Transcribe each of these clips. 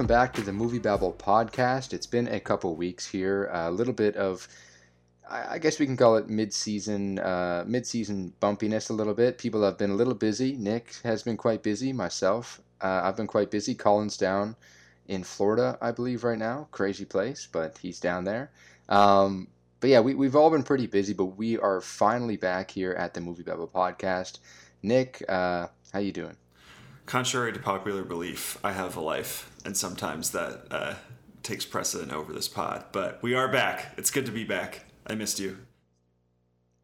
Welcome back to the MovieBabble podcast. It's been a couple weeks here. A little bit of, I guess we can call it mid-season, uh, mid-season bumpiness. A little bit. People have been a little busy. Nick has been quite busy. Myself, uh, I've been quite busy. Colin's down in Florida, I believe, right now. Crazy place, but he's down there. Um, but yeah, we, we've all been pretty busy, but we are finally back here at the MovieBabble podcast. Nick, uh, how you doing? Contrary to popular belief, I have a life, and sometimes that uh, takes precedent over this pod. But we are back. It's good to be back. I missed you.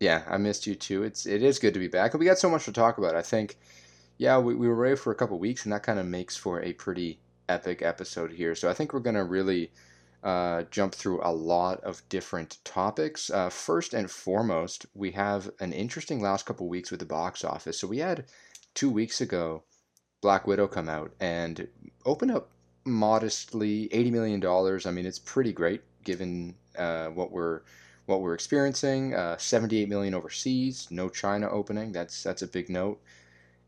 Yeah, I missed you too. It's it is good to be back. We got so much to talk about. I think, yeah, we, we were away for a couple weeks, and that kind of makes for a pretty epic episode here. So I think we're gonna really uh, jump through a lot of different topics. Uh, first and foremost, we have an interesting last couple weeks with the box office. So we had two weeks ago Black Widow come out and open up modestly $80 million. I mean, it's pretty great given uh, what we're what we're experiencing. Uh, 78 million overseas, no China opening. That's that's a big note.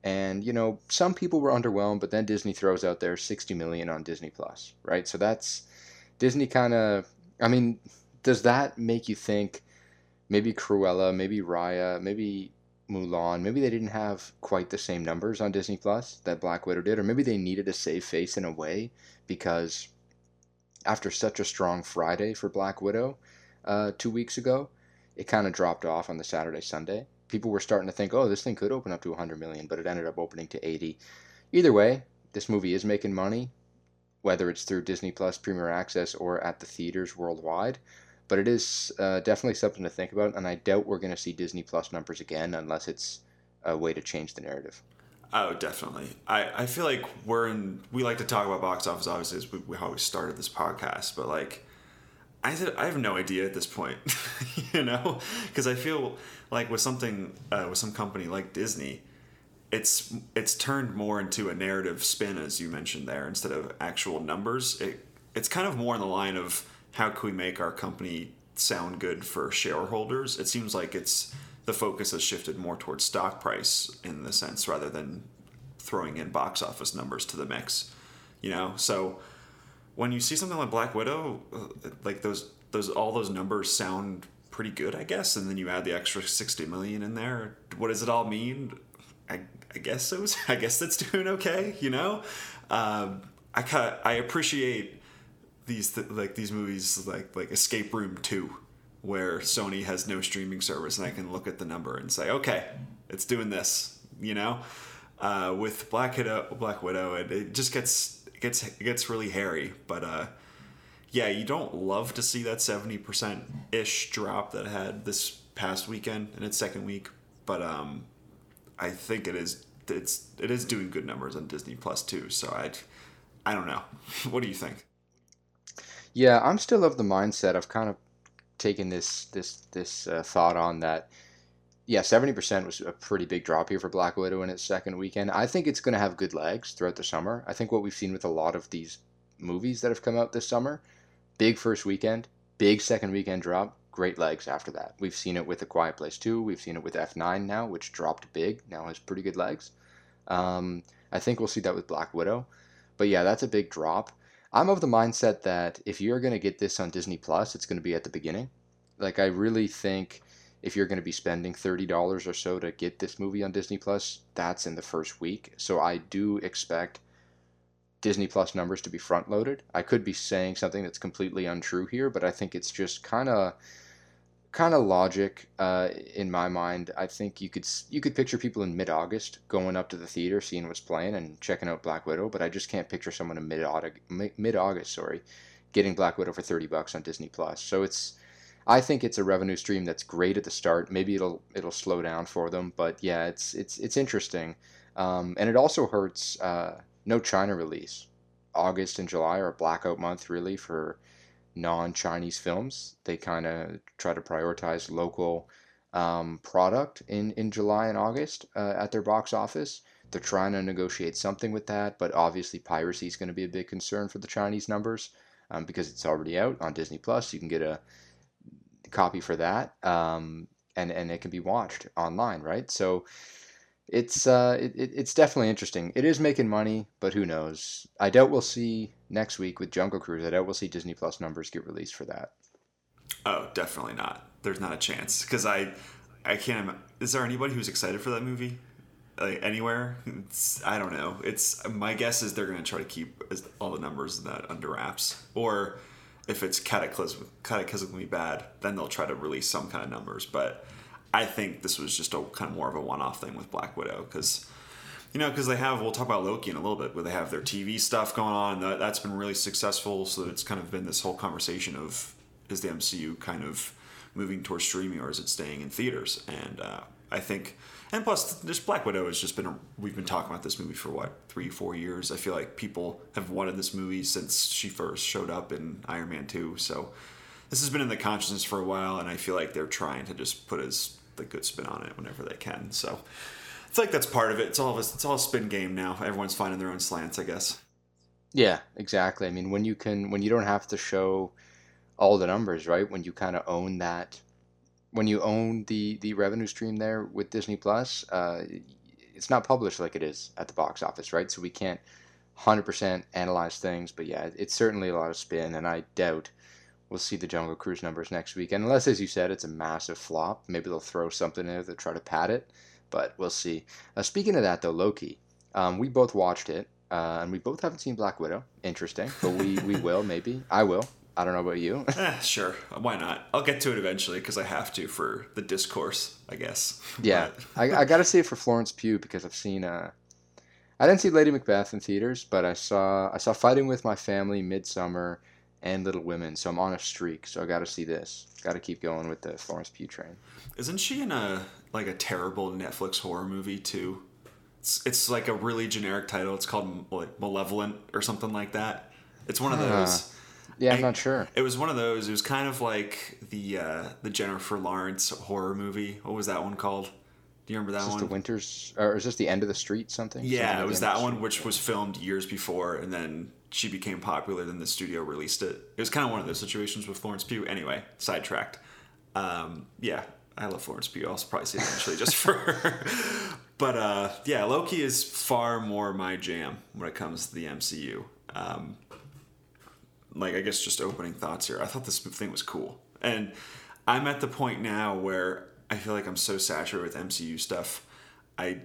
And you know, some people were underwhelmed, but then Disney throws out there 60 million on Disney Plus, right? So that's Disney kind of. I mean, does that make you think maybe Cruella, maybe Raya, maybe Mulan, maybe they didn't have quite the same numbers on Disney Plus that Black Widow did, or maybe they needed a save face in a way because after such a strong Friday for Black Widow uh, two weeks ago, it kind of dropped off on the Saturday Sunday. People were starting to think, oh, this thing could open up to 100 million, but it ended up opening to 80. Either way, this movie is making money, whether it's through Disney Plus Premier Access or at the theaters worldwide but it is uh, definitely something to think about, and I doubt we're going to see Disney Plus numbers again unless it's a way to change the narrative. Oh, definitely. I, I feel like we're in. We like to talk about box office, obviously, as we, we always started this podcast, but like, I th- I have no idea at this point, you know, because I feel like with something uh, with some company like Disney, it's it's turned more into a narrative spin, as you mentioned there, instead of actual numbers. It it's kind of more in the line of how can we make our company sound good for shareholders? It seems like it's the focus has shifted more towards stock price in the sense rather than throwing in box office numbers to the mix. You know, so when you see something like Black Widow, uh, like those those all those numbers sound pretty good, I guess, and then you add the extra sixty million in there. What does it all mean? I, I guess it was. I guess that's doing okay. You know, um, I I appreciate these th- like these movies like like Escape Room Two, where Sony has no streaming service, and I can look at the number and say, okay, it's doing this. You know, uh, with Black Widow, Black Widow, it, it just gets it gets it gets really hairy. But uh, yeah, you don't love to see that seventy percent ish drop that had this past weekend in its second week, but um, I think it is it's it is doing good numbers on Disney Plus too. So I I don't know. what do you think? Yeah, I'm still of the mindset I've kind of taken this this this uh, thought on that. Yeah, seventy percent was a pretty big drop here for Black Widow in its second weekend. I think it's going to have good legs throughout the summer. I think what we've seen with a lot of these movies that have come out this summer, big first weekend, big second weekend drop, great legs after that. We've seen it with A Quiet Place 2. We've seen it with F9 now, which dropped big, now has pretty good legs. Um, I think we'll see that with Black Widow. But yeah, that's a big drop. I'm of the mindset that if you're going to get this on Disney Plus, it's going to be at the beginning. Like I really think if you're going to be spending $30 or so to get this movie on Disney Plus, that's in the first week. So I do expect Disney Plus numbers to be front loaded. I could be saying something that's completely untrue here, but I think it's just kind of kind of logic uh, in my mind. I think you could you could picture people in mid August going up to the theater, seeing what's playing, and checking out Black Widow. But I just can't picture someone in mid mid August, sorry, getting Black Widow for thirty bucks on Disney Plus. So it's I think it's a revenue stream that's great at the start. Maybe it'll it'll slow down for them, but yeah, it's it's it's interesting, um, and it also hurts. Uh, no China release. August and July are a blackout month really for non-Chinese films. They kind of try to prioritize local um, product in, in July and August uh, at their box office. They're trying to negotiate something with that, but obviously piracy is going to be a big concern for the Chinese numbers um, because it's already out on Disney Plus. You can get a copy for that, um, and and it can be watched online, right? So it's uh, it, it's definitely interesting. It is making money, but who knows? I doubt we'll see next week with Jungle Cruise. I doubt we'll see Disney Plus numbers get released for that. Oh, definitely not. There's not a chance because I, I can't. Is there anybody who's excited for that movie? Like anywhere? It's, I don't know. It's my guess is they're going to try to keep all the numbers that under wraps, or if it's cataclysm, cataclysmically bad, then they'll try to release some kind of numbers. But I think this was just a kind of more of a one-off thing with Black Widow because you know because they have we'll talk about Loki in a little bit where they have their TV stuff going on that, that's been really successful so it's kind of been this whole conversation of is the MCU kind of moving towards streaming or is it staying in theaters and uh, I think and plus this Black Widow has just been a, we've been talking about this movie for what three four years I feel like people have wanted this movie since she first showed up in Iron Man 2 so this has been in the consciousness for a while and I feel like they're trying to just put as the good spin on it whenever they can. So I feel like that's part of it. It's all of a, it's all spin game now. Everyone's finding their own slants, I guess. Yeah, exactly. I mean, when you can, when you don't have to show all the numbers, right? When you kind of own that, when you own the the revenue stream there with Disney Plus, uh, it's not published like it is at the box office, right? So we can't 100% analyze things, but yeah, it's certainly a lot of spin, and I doubt we'll see the Jungle Cruise numbers next week. And unless, as you said, it's a massive flop, maybe they'll throw something in there to try to pad it. But we'll see. Uh, speaking of that, though, Loki, um, we both watched it, uh, and we both haven't seen Black Widow. Interesting, but we we will maybe. I will. I don't know about you. eh, sure, why not? I'll get to it eventually because I have to for the discourse, I guess. Yeah, I, I got to see it for Florence Pugh because I've seen. Uh, I didn't see Lady Macbeth in theaters, but I saw I saw Fighting with My Family, Midsommar, and Little Women. So I'm on a streak. So I got to see this. Got to keep going with the Florence Pugh train. Isn't she in a like a terrible Netflix horror movie too? It's, it's like a really generic title. It's called like Malevolent or something like that. It's one of those. Yeah, I'm I, not sure. It was one of those. It was kind of like the uh, the Jennifer Lawrence horror movie. What was that one called? Do you remember that is one? The Winters, or is this the End of the Street? Something? Yeah, something it was that one, which was filmed years before, and then she became popular, then the studio released it. It was kind of one of those situations with Florence Pugh. Anyway, sidetracked. Um, yeah, I love Florence Pugh. I'll probably see it eventually just for her. But uh, yeah, Loki is far more my jam when it comes to the MCU. Um, like, I guess just opening thoughts here. I thought this thing was cool. And I'm at the point now where I feel like I'm so saturated with MCU stuff. I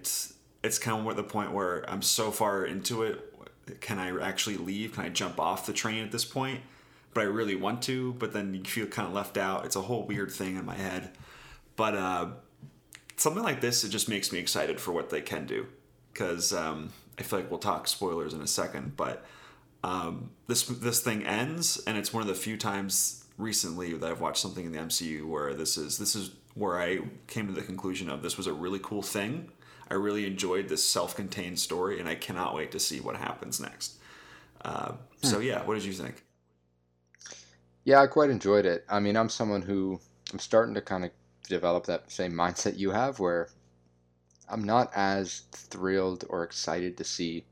it's kind of at the point where I'm so far into it can I actually leave? Can I jump off the train at this point? But I really want to, but then you feel kind of left out. It's a whole weird thing in my head. But uh, something like this, it just makes me excited for what they can do. Because um, I feel like we'll talk spoilers in a second, but um, this this thing ends, and it's one of the few times recently that I've watched something in the MCU where this is this is where I came to the conclusion of this was a really cool thing I really enjoyed this self-contained story, and I cannot wait to see what happens next. Uh, so hmm. yeah, what did you think? Yeah, I quite enjoyed it. I mean, I'm someone who I'm starting to kind of develop that same mindset you have, where I'm not as thrilled or excited to see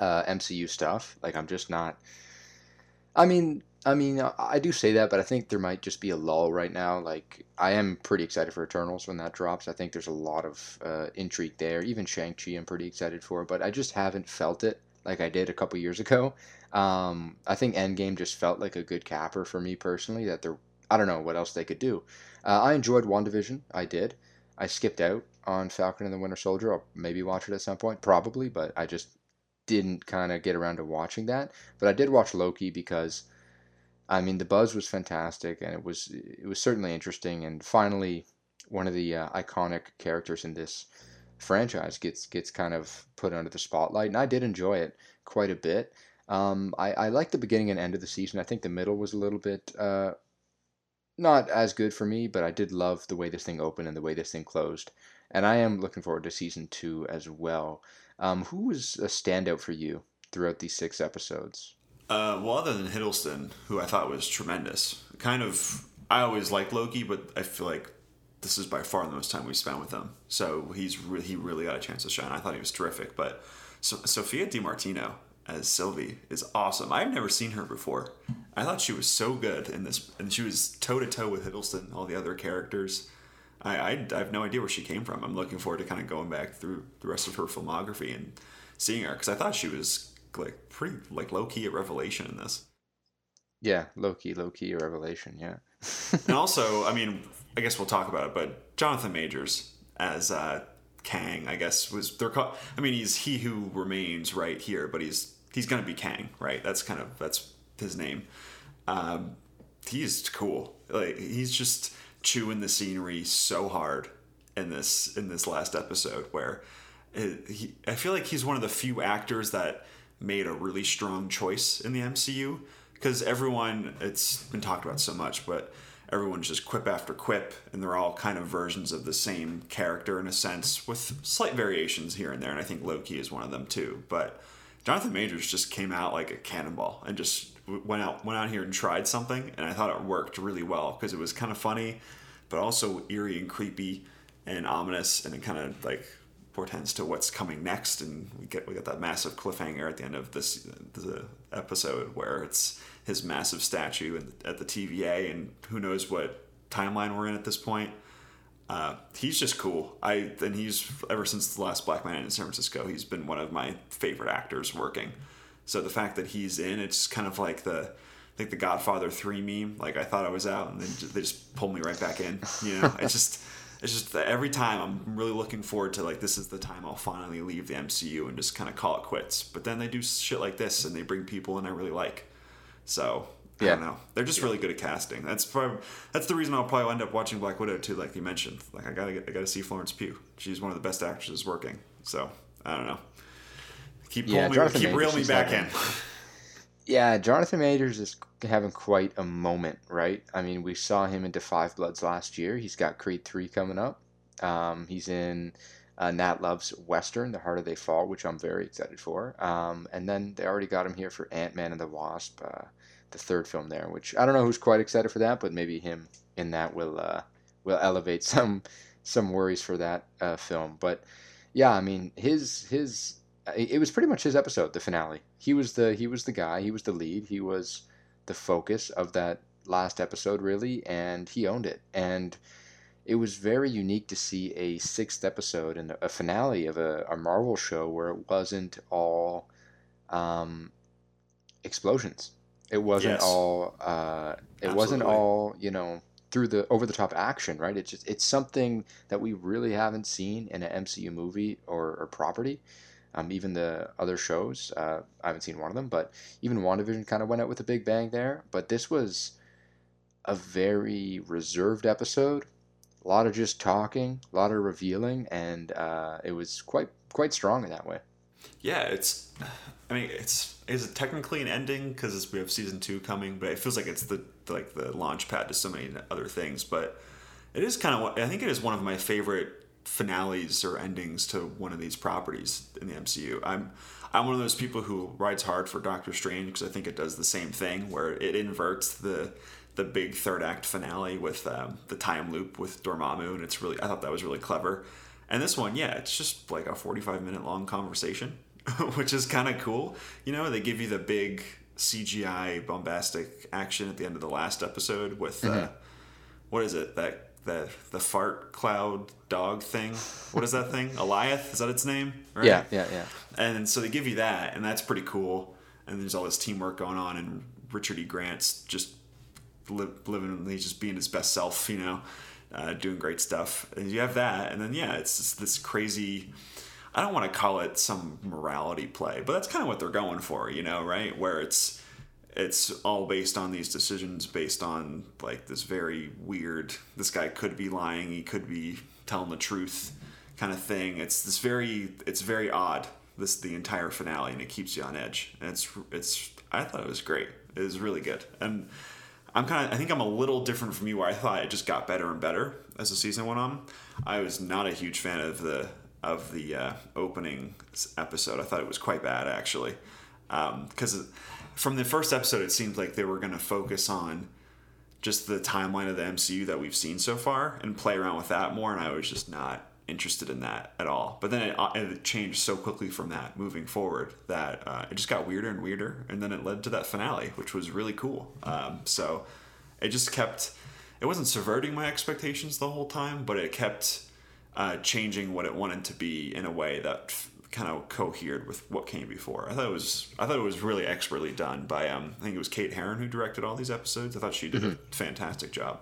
uh, MCU stuff. Like, I'm just not. I mean, I mean, uh, I do say that, but I think there might just be a lull right now. Like, I am pretty excited for Eternals when that drops. I think there's a lot of uh, intrigue there. Even Shang-Chi, I'm pretty excited for, but I just haven't felt it like I did a couple years ago. Um, I think Endgame just felt like a good capper for me personally. That there, I don't know what else they could do. Uh, I enjoyed WandaVision. I did. I skipped out on Falcon and the Winter Soldier. I'll maybe watch it at some point, probably, but I just didn't kind of get around to watching that. But I did watch Loki because I mean, the buzz was fantastic, and it was it was certainly interesting. And finally, one of the uh, iconic characters in this franchise gets gets kind of put under the spotlight, and I did enjoy it quite a bit. Um, I, I like the beginning and end of the season. I think the middle was a little bit uh, not as good for me, but I did love the way this thing opened and the way this thing closed. And I am looking forward to season two as well. Um, who was a standout for you throughout these six episodes? Uh, well, other than Hiddleston, who I thought was tremendous, kind of. I always liked Loki, but I feel like this is by far the most time we spent with him. So he's re- he really got a chance to shine. I thought he was terrific. But so- Sophia Di Martino as Sylvie is awesome. I've never seen her before. I thought she was so good in this, and she was toe to toe with Hiddleston, all the other characters. I, I, I have no idea where she came from. I'm looking forward to kind of going back through the rest of her filmography and seeing her because I thought she was like pretty like low key at Revelation in this. Yeah, low key, low key revelation. Yeah. and also, I mean, I guess we'll talk about it, but Jonathan Majors as uh, Kang, I guess was they're called. I mean, he's he who remains right here, but he's he's gonna be Kang, right? That's kind of that's his name. Um, he's cool. Like he's just chewing the scenery so hard in this in this last episode where it, he, I feel like he's one of the few actors that made a really strong choice in the MCU because everyone it's been talked about so much, but everyone's just quip after quip, and they're all kind of versions of the same character in a sense, with slight variations here and there. And I think Loki is one of them too. But Jonathan Majors just came out like a cannonball and just went out went out here and tried something, and I thought it worked really well because it was kind of funny, but also eerie and creepy and ominous, and it kind of like portends to what's coming next. And we get we get that massive cliffhanger at the end of this the episode where it's his massive statue at the TVA, and who knows what timeline we're in at this point. Uh, he's just cool. I and he's ever since the last Black Man in San Francisco, he's been one of my favorite actors working. So the fact that he's in, it's kind of like the I think the Godfather three meme. Like I thought I was out, and then they just pulled me right back in. You know, it's just it's just every time I'm really looking forward to like this is the time I'll finally leave the MCU and just kind of call it quits. But then they do shit like this, and they bring people in I really like. So I yeah. don't know. They're just really good at casting. That's probably that's the reason I'll probably end up watching Black Widow too. Like you mentioned, like I gotta I gotta see Florence Pugh. She's one of the best actresses working. So I don't know. Keep yeah, me, keep Majors, reeling me back having, in. yeah, Jonathan Majors is having quite a moment, right? I mean, we saw him in Da 5 Bloods last year. He's got Creed three coming up. Um, he's in uh, Nat Love's Western, The Harder They Fall, which I'm very excited for. Um, and then they already got him here for Ant Man and the Wasp, uh, the third film there, which I don't know who's quite excited for that, but maybe him in that will uh, will elevate some some worries for that uh, film. But yeah, I mean his his it was pretty much his episode, the finale. He was the he was the guy, he was the lead, he was the focus of that last episode really, and he owned it. And it was very unique to see a sixth episode and a finale of a, a Marvel show where it wasn't all um, explosions. It wasn't yes. all. Uh, it Absolutely. wasn't all. You know, through the over the top action, right? It's just it's something that we really haven't seen in an MCU movie or, or property. Um, even the other shows, uh, I haven't seen one of them, but even WandaVision kind of went out with a big bang there. But this was a very reserved episode a lot of just talking, a lot of revealing, and uh, it was quite quite strong in that way. Yeah, it's. I mean, it's is it technically an ending because we have season two coming, but it feels like it's the like the launch pad to so many other things. But it is kind of. I think it is one of my favorite finales or endings to one of these properties in the MCU. I'm I'm one of those people who rides hard for Doctor Strange because I think it does the same thing where it inverts the the big third act finale with um, the time loop with Dormammu, and it's really I thought that was really clever. And this one, yeah, it's just like a 45 minute long conversation, which is kind of cool. You know, they give you the big CGI bombastic action at the end of the last episode with uh, mm-hmm. uh, what is it that the the fart cloud dog thing? What is that thing? Alioth is that its name? Right? Yeah, yeah, yeah. And so they give you that, and that's pretty cool. And there's all this teamwork going on, and Richard E. Grant's just living, he's just being his best self, you know, uh, doing great stuff. And you have that, and then yeah, it's just this crazy. I don't want to call it some morality play, but that's kind of what they're going for, you know, right? Where it's it's all based on these decisions based on like this very weird this guy could be lying he could be telling the truth kind of thing. It's this very it's very odd this the entire finale and it keeps you on edge. And it's it's i thought it was great. It was really good. And I'm kind of I think I'm a little different from you where I thought it just got better and better as the season went on. I was not a huge fan of the of the uh, opening episode. I thought it was quite bad actually, because um, from the first episode it seemed like they were going to focus on just the timeline of the MCU that we've seen so far and play around with that more, and I was just not interested in that at all. But then it, uh, it changed so quickly from that moving forward that uh, it just got weirder and weirder, and then it led to that finale, which was really cool. Um, so it just kept. it wasn't subverting my expectations the whole time, but it kept uh, changing what it wanted to be in a way that kind of cohered with what came before. I thought it was I thought it was really expertly done by um I think it was Kate Herron who directed all these episodes. I thought she did a fantastic job.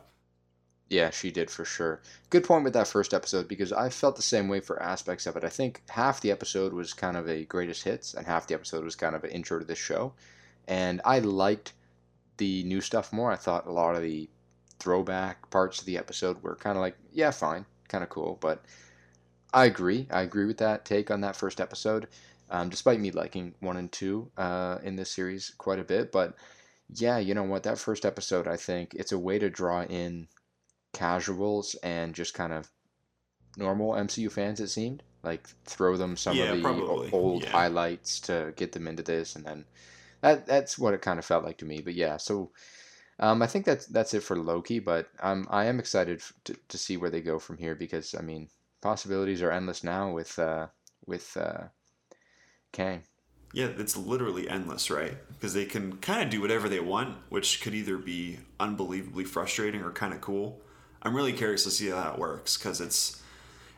Yeah, she did for sure. Good point with that first episode because I felt the same way for aspects of it. I think half the episode was kind of a greatest hits, and half the episode was kind of an intro to the show. And I liked the new stuff more. I thought a lot of the throwback parts of the episode were kind of like, yeah, fine, kind of cool. But I agree. I agree with that take on that first episode, um, despite me liking one and two uh, in this series quite a bit. But yeah, you know what? That first episode, I think it's a way to draw in casuals and just kind of normal MCU fans. It seemed like throw them some Yeah, of the probably. old Yeah. highlights to get them into this, and then that that's what it kind of felt like to me. But yeah, so um, I think that's that's it for Loki. But um, I am excited f- to, to see where they go from here because I mean possibilities are endless now with uh, with uh, Kang. Yeah, it's literally endless, right? Because they can kind of do whatever they want, which could either be unbelievably frustrating or kind of cool. I'm really curious to see how that works because it's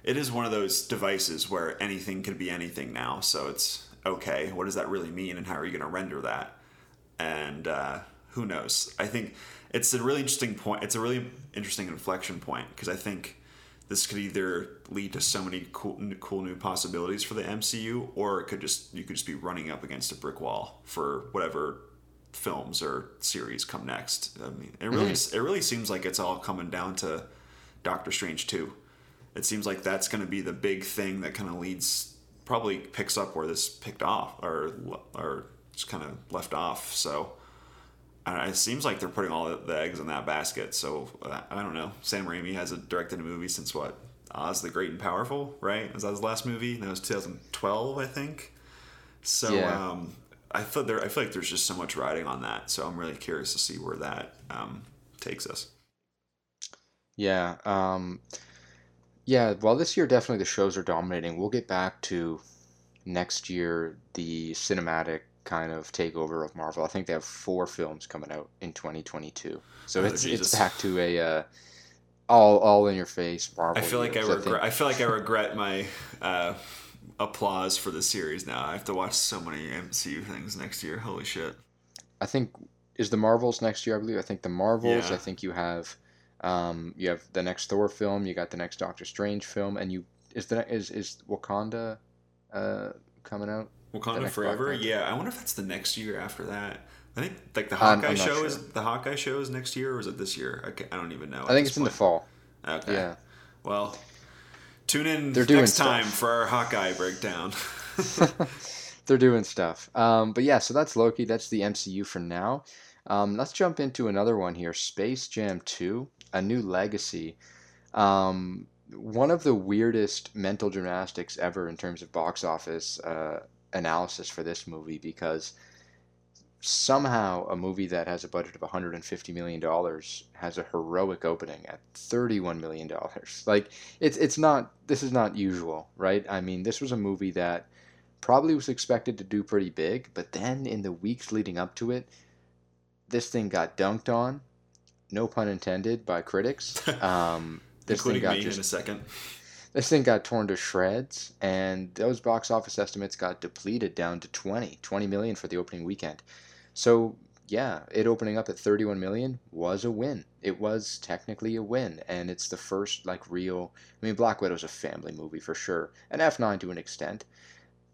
it is one of those devices where anything can be anything now. So it's okay. What does that really mean, and how are you going to render that? And uh, who knows? I think it's a really interesting point. It's a really interesting inflection point because I think this could either lead to so many cool, cool new possibilities for the MCU, or it could just you could just be running up against a brick wall for whatever films or series come next. I mean, it really mm-hmm. it really seems like it's all coming down to Doctor Strange two. It seems like that's going to be the big thing that kind of leads, probably picks up where this picked off or or just kind of left off. So. It seems like they're putting all the eggs in that basket. So uh, I don't know. Sam Raimi hasn't directed a movie since what? Oz the Great and Powerful, right? Was that his last movie? That was 2012, I think. So Yeah. um, I feel there. I feel like there's just so much riding on that. So I'm really curious to see where that um, takes us. Yeah. Um, yeah. Well, this year definitely the shows are dominating. We'll get back to next year the cinematic kind of takeover of Marvel. I think they have four films coming out in 2022. So Oh, it's Jesus. it's back to a uh, all all in your face Marvel. I feel like I regret. think- I feel like I regret my uh, applause for the series now. I have to watch so many MCU things next year. Holy shit! I think is the Marvels next year. I believe. I think the Marvels. Yeah. I think you have, um, you have the next Thor film. You got the next Doctor Strange film, and you is the is is Wakanda, uh, coming out. Wakanda Black Forever. Yeah, I wonder if that's the next year after that. I think like the I'm- Hawkeye I'm show sure. is the Hawkeye show is next year or is it this year? I, ca- I don't even know. I think it's in the fall. Okay. Yeah. Well, tune in They're doing next stuff. time for our Hawkeye breakdown. They're doing stuff. Um, but yeah, so that's Loki. That's the MCU for now. Um, let's jump into another one here Space Jam 2, A New Legacy. Um, one of the weirdest mental gymnastics ever in terms of box office uh, analysis for this movie because somehow a movie that has a budget of $150 million has a heroic opening at $31 million. Like, it's, it's not, this is not usual, right? I mean, this was a movie that probably was expected to do pretty big, but then in the weeks leading up to it, this thing got dunked on, no pun intended, by critics. Um, this thing including got me just in a second. This thing got torn to shreds, and those box office estimates got depleted down to 20, 20 million for the opening weekend. So, yeah, it opening up at 31 million was a win. It was technically a win, and it's the first, like, real. I mean, Black Widow's a family movie for sure, and F9 to an extent.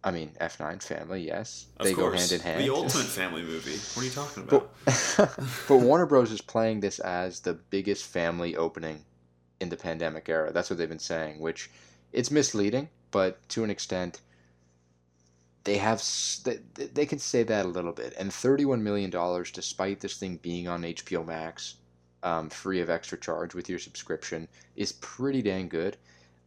I mean, F9 family, yes. Of they go hand in hand. The ultimate family movie. What are you talking But, about? but Warner Bros. is playing this as the biggest family opening in the pandemic era. That's what they've been saying, which it's misleading, but to an extent, they have they, they can say that a little bit. And thirty-one million dollars, despite this thing being on HBO Max, um, free of extra charge with your subscription, is pretty dang good.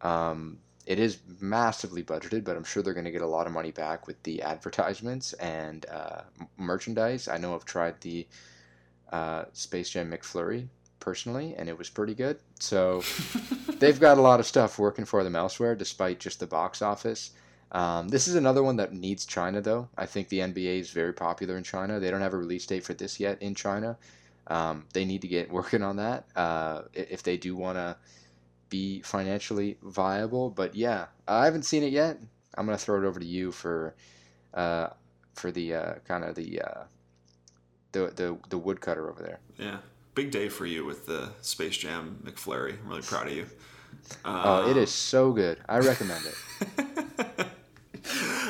Um, it is massively budgeted, but I'm sure they're going to get a lot of money back with the advertisements and uh, merchandise. I know I've tried the uh, Space Jam McFlurry personally, and it was pretty good. So they've got a lot of stuff working for them elsewhere, despite just the box office. Um, this is another one that needs China, though. I think the NBA is very popular in China. They don't have a release date for this yet in China. Um, they need to get working on that uh, if they do want to be financially viable. But yeah, I haven't seen it yet. I'm gonna throw it over to you for uh, for the uh, kind of the, uh, the the the woodcutter over there. Yeah, big day for you with the Space Jam McFlurry. I'm really proud of you. oh, it is so good. I recommend it.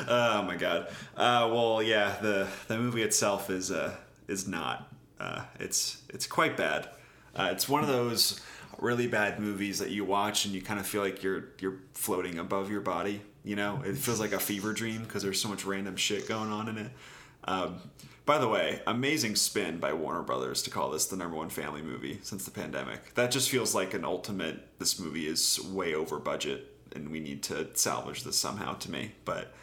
oh my god. Uh, well, yeah, the the movie itself is uh, is not. Uh, it's it's quite bad. Uh, it's one of those really bad movies that you watch and you kind of feel like you're you're floating above your body. You know, it feels like a fever dream because there's so much random shit going on in it. Um, by the way, amazing spin by Warner Brothers to call this the number one family movie since the pandemic. That just feels like an ultimate. This movie is way over budget, and we need to salvage this somehow. To me, but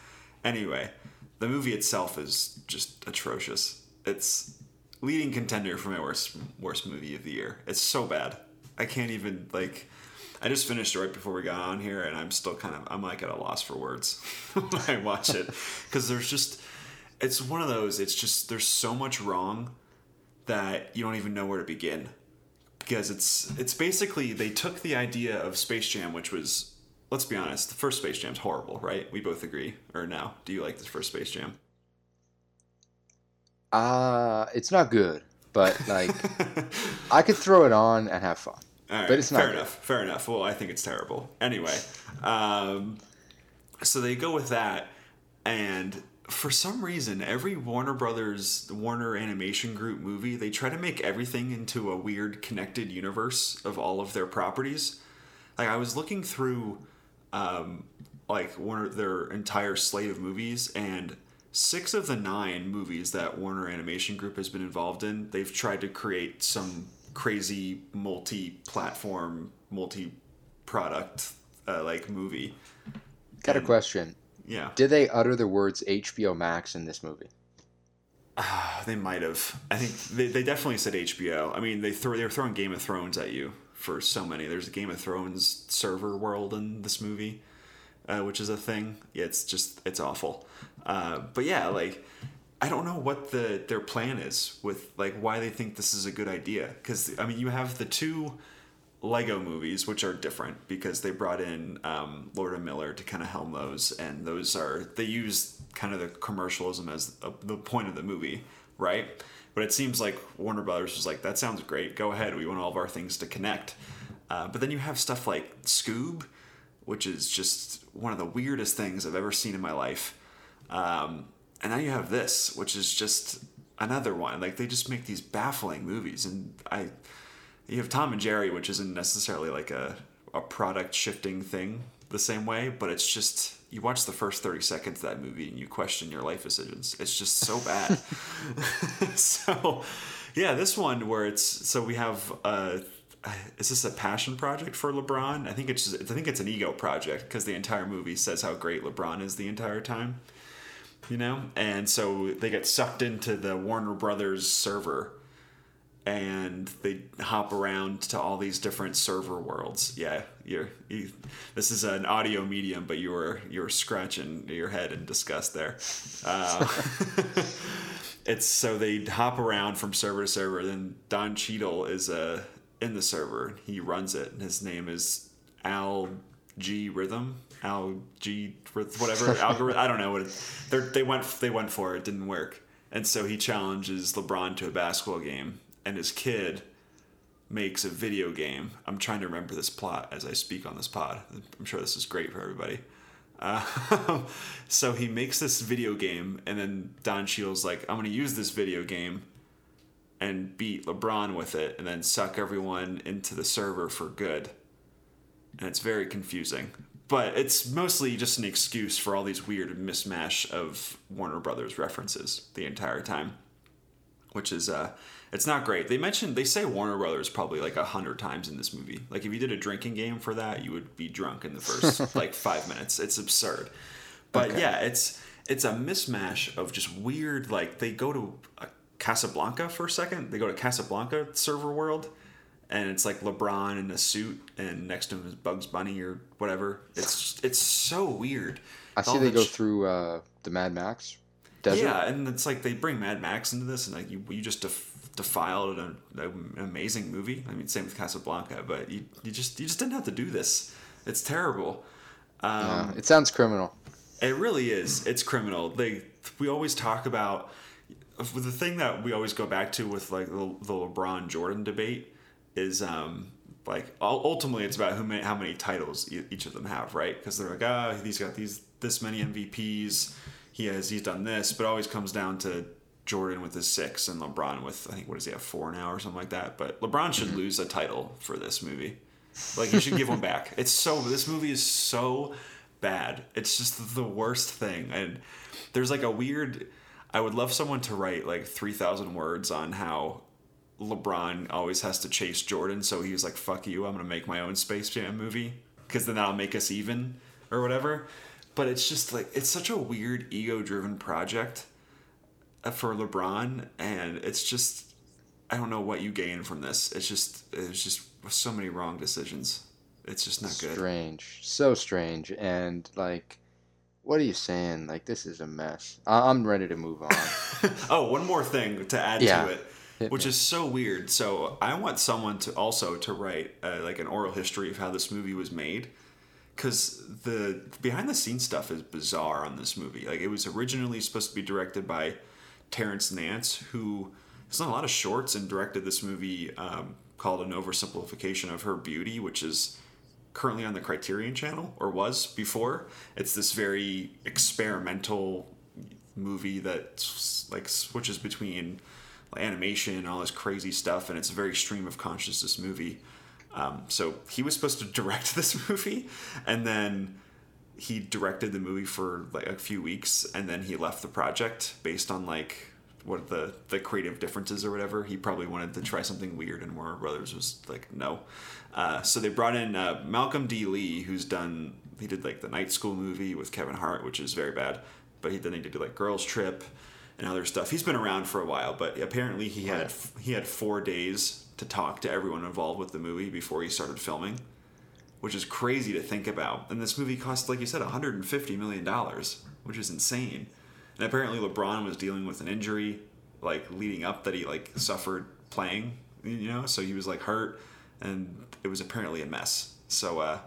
anyway, the movie itself is just atrocious. It's leading contender for my worst worst movie of the year. It's so bad. I can't even like. I just finished it right before we got on here, and I'm still kind of I'm like at a loss for words when I watch it because there's just it's one of those. It's just there's so much wrong that you don't even know where to begin because it's it's basically they took the idea of Space Jam, which was let's be honest, the first Space Jam's horrible, right? We both agree. Or now, do you like the first Space Jam? Uh, it's not good, but like I could throw it on and have fun. but it's not fair good. enough. Fair enough. Well, I think it's terrible. Anyway, um, so they go with that, and for some reason, every Warner Brothers, Warner Animation Group movie, they try to make everything into a weird connected universe of all of their properties. Like I was looking through, um, like Warner their entire slate of movies, and six of the nine movies that Warner Animation Group has been involved in, they've tried to create some crazy multi-platform, multi-product uh, like movie. Got a question. Yeah. Did they utter the words HBO Max in this movie? Uh, they might have. I think they, they definitely said HBO. I mean, they throw they were throwing Game of Thrones at you for so many. There's a Game of Thrones server world in this movie, uh, which is a thing. Yeah, it's just it's awful. Uh, but yeah, like I don't know what the their plan is with like why they think this is a good idea. Because I mean, you have the two Lego movies, which are different because they brought in um, Lord and Miller to kind of helm those, and those are they use kind of the commercialism as a, the point of the movie, right? But it seems like Warner Brothers was like, "That sounds great. Go ahead. We want all of our things to connect." Uh, but then you have stuff like Scoob, which is just one of the weirdest things I've ever seen in my life. Um, and now you have this, which is just another one. Like they just make these baffling movies, and I you have Tom and Jerry, which isn't necessarily like a, a product shifting thing the same way, but it's just you watch the first 30 seconds of that movie and you question your life decisions. It's just so bad. so, yeah, this one where it's so we have uh is this a passion project for LeBron? I think it's just, I think it's an ego project because the entire movie says how great LeBron is the entire time. You know? And so they get sucked into the Warner Brothers server and they hop around to all these different server worlds. Yeah, you're you, this is an audio medium, but you were you were scratching your head in disgust there. Uh, it's so they hop around from server to server. Then Don Cheadle is uh, in the server. He runs it, and his name is Al G Rhythm. Al G whatever algorithm. I don't know what it, they went. They went for it. Didn't work. And so he challenges LeBron to a basketball game and his kid makes a video game. I'm trying to remember this plot as I speak on this pod. I'm sure this is great for everybody. Uh, so he makes this video game, and then Don Cheadle's like, I'm to use this video game and beat LeBron with it, and then suck everyone into the server for good. And it's very confusing. But it's mostly just an excuse for all these weird mismatch of Warner Brothers references the entire time, which is uh, it's not great. They mentioned they say Warner Brothers probably like a hundred times in this movie. Like if you did a drinking game for that, you would be drunk in the first like five minutes. It's absurd. But okay. yeah, it's it's a mismatch of just weird. Like they go to Casablanca for a second. They go to Casablanca server world, and it's like LeBron in a suit, and next to him is Bugs Bunny or whatever. It's it's so weird. I see they go ch- through uh, the Mad Max. Desert. Yeah, and it's like they bring Mad Max into this, and like you, you just def- defiled an, an amazing movie. I mean, same with Casablanca, but you, you just you just didn't have to do this. It's terrible. Um, Yeah, it sounds criminal. it really is. It's criminal. They we always talk about the thing that we always go back to with like the, the LeBron Jordan debate is um like ultimately it's about who many, how many titles each of them have, right? Because they're like ah he's got these this many MVPs, he has he's done this, but it always comes down to Jordan with his six and LeBron with I think what does he have four now or something like that. But LeBron should mm-hmm. lose a title for this movie. Like you should give one back. It's so this movie is so bad. It's just the worst thing. And there's like a weird I would love someone to write like 3000 words on how LeBron always has to chase Jordan, so he was like fuck you, I'm going to make my own Space Jam movie because then that'll make us even or whatever. But it's just like it's such a weird ego-driven project for LeBron and it's just I don't know what you gain from this. It's just it's just so many wrong decisions. It's just not good. Strange, so strange, and like, what are you saying? Like, this is a mess. I- I'm ready to move on. oh, one more thing to add Yeah. to it, Hit which me. is so weird. So I want someone to also to write uh, like an oral history of how this movie was made, because the behind the scenes stuff is bizarre on this movie. Like it was originally supposed to be directed by Terrence Nance, who has done a lot of shorts and directed this movie um, called An Oversimplification of Her Beauty, which is currently on the Criterion Channel or was before. It's this very experimental movie that like switches between animation and all this crazy stuff, and it's a very stream of consciousness movie. Um, so he was supposed to direct this movie, and then he directed the movie for like a few weeks, and then he left the project based on like what the the creative differences or whatever. He probably wanted to try something weird, and Warner Brothers was like, no. Uh, so they brought in uh, Malcolm D. Lee, who's done he did like the Night School movie with Kevin Hart, which is very bad, but he then he did like Girls Trip and other stuff. He's been around for a while, but apparently he had he had four days to talk to everyone involved with the movie before he started filming which is crazy to think about. And this movie cost, like you said, 150 million dollars, which is insane. And apparently, LeBron was dealing with an injury, like leading up that he like suffered playing, you know. So he was like hurt, and it was apparently a mess. So uh,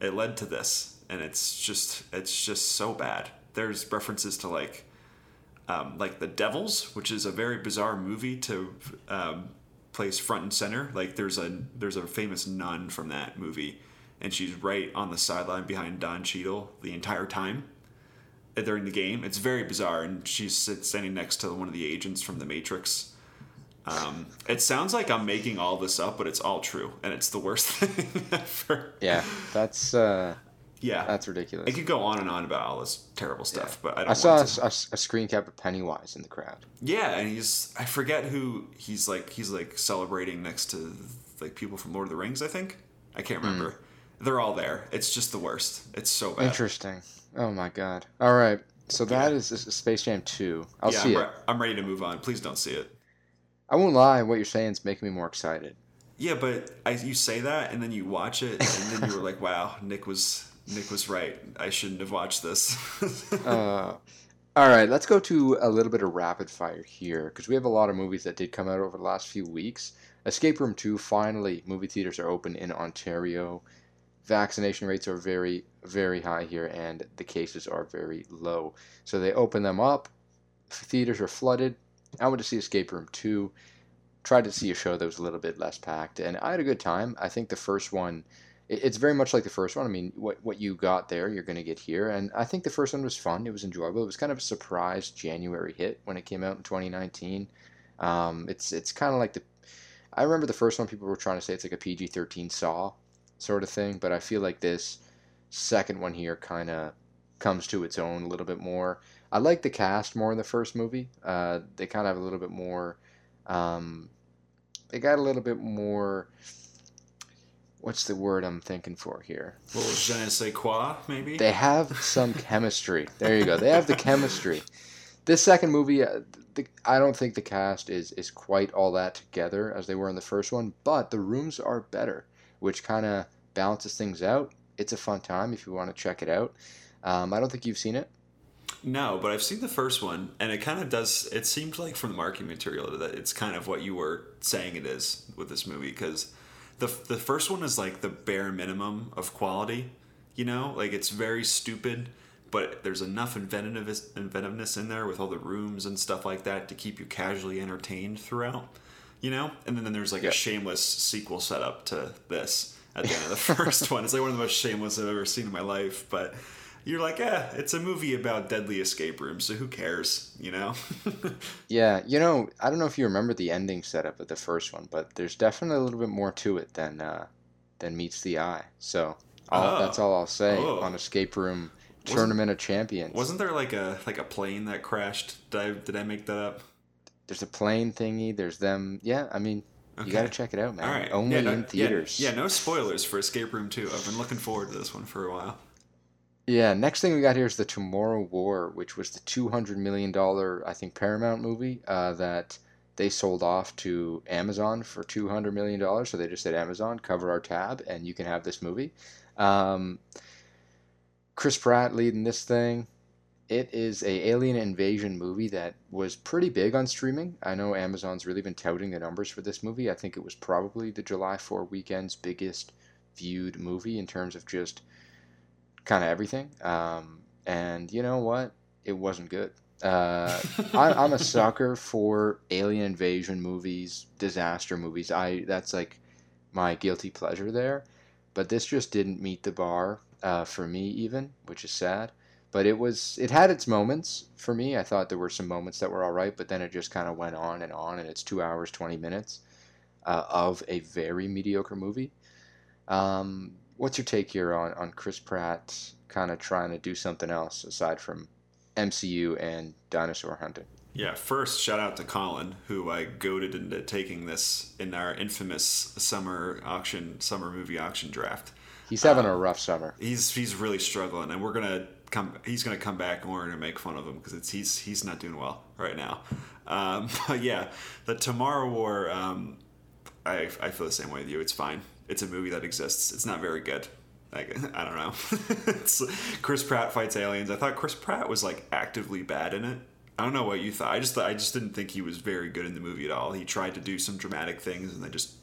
it led to this, and it's just it's just so bad. There's references to like um, like the Devils, which is a very bizarre movie to um, place front and center. Like there's a there's a famous nun from that movie, and she's right on the sideline behind Don Cheadle the entire time uh, during the game. It's very bizarre, and she's standing next to one of the agents from The Matrix. Um, it sounds like I'm making all this up, but it's all true, and it's the worst thing ever. Yeah, that's uh, Yeah, that's ridiculous. I could go on and on about all this terrible stuff, but I don't I saw a, a, a screen cap of Pennywise in the crowd. Yeah, and he's I forget who he's like he's like celebrating next to like people from Lord of the Rings, I think. I can't remember. They're all there. It's just the worst. It's so bad. Interesting. Oh my god. All right. So that is is Space Jam 2. I'll yeah, see I'm, it. I'm ready to move on. Please don't see it. I won't lie. What you're saying is making me more excited. Yeah, but I, you say that and then you watch it and then you were like, "Wow, Nick was Nick was right. I shouldn't have watched this." Uh, all right. Let's go to a little bit of rapid fire here because we have a lot of movies that did come out over the last few weeks. Escape Room 2. Finally, movie theaters are open in Ontario. Vaccination rates are very, very high here, and the cases are very low. So they open them up. Theaters are flooded. I went to see Escape Room 2. Tried to see a show that was a little bit less packed, and I had a good time. I think the first one, it's very much like the first one. I mean, what what you got there, you're going to get here, and I think the first one was fun. It was enjoyable. It was kind of a surprise January hit when it came out in 2019. Um, it's it's kind of like the, I remember the first one. People were trying to say it's like a PG-13 Saw sort of thing, but I feel like this second one here kind of comes to its own a little bit more. I like the cast more in the first movie. Uh, they kind of have a little bit more. Um, they got a little bit more. What's the word I'm thinking for here? well, je ne sais quoi, maybe. They have some chemistry. There you go. They have the chemistry. This second movie, uh, the, I don't think the cast is is quite all that together as they were in the first one, but the rooms are better, which kind of balances things out. It's a fun time if you want to check it out. Um, I don't think you've seen it. No, but I've seen the first one, and it kind of does. It seems like from the marketing material that it's kind of what you were saying it is with this movie because the the first one is like the bare minimum of quality. You know, like it's very stupid, but there's enough inventiveness inventiveness in there with all the rooms and stuff like that to keep you casually entertained throughout. You know, and then, then there's like Yeah. a shameless sequel setup to this at the end of the first one. It's like one of the most shameless I've ever seen in my life, but you're like, eh, it's a movie about deadly escape rooms, so who cares, you know? Yeah, you know, I don't know if you remember the ending setup of the first one, but there's definitely a little bit more to it than uh, than meets the eye. So all, Oh. that's all I'll say Oh. on Escape Room Wasn't- Tournament of Champions. Wasn't there like a like a plane that crashed? Did I did I make that up? There's a plane thingy. There's them. Yeah, I mean, Okay. you got to check it out, man. All right. Only yeah, no, in yeah, theaters. Yeah, no spoilers for Escape Room 2. I've been looking forward to this one for a while. Yeah, next thing we got here is the Tomorrow War, which was the two hundred million dollar, I think, Paramount movie uh, that they sold off to Amazon for two hundred million dollars. So they just said, Amazon, cover our tab, and you can have this movie. Um, Chris Pratt leading this thing. It is a alien invasion movie that was pretty big on streaming. I know Amazon's really been touting the numbers for this movie. I think it was probably the July 4 weekend's biggest viewed movie in terms of just kind of everything. Um, and you know what? It wasn't good. Uh, I, I'm a sucker for alien invasion movies, disaster movies. I that's like my guilty pleasure there. But this just didn't meet the bar uh, for me, even, which is sad. But it was it had its moments for me. I thought there were some moments that were all right, but then it just kind of went on and on, and it's two hours twenty minutes uh, of a very mediocre movie. Um, what's your take here on, on Chris Pratt kind of trying to do something else aside from MCU and dinosaur hunting? Yeah, first shout out to Colin, who I goaded into taking this in our infamous summer auction, summer movie auction draft. He's having a rough summer. He's he's really struggling, and we're gonna come. He's gonna come back, and we're gonna make fun of him because it's he's he's not doing well right now. Um, but yeah, the Tomorrow War. Um, I I feel the same way with you. It's fine. It's a movie that exists. It's not very good. Like I don't know. Chris Pratt fights aliens. I thought Chris Pratt was like actively bad in it. I don't know what you thought. I just I just didn't think he was very good in the movie at all. He tried to do some dramatic things, and they just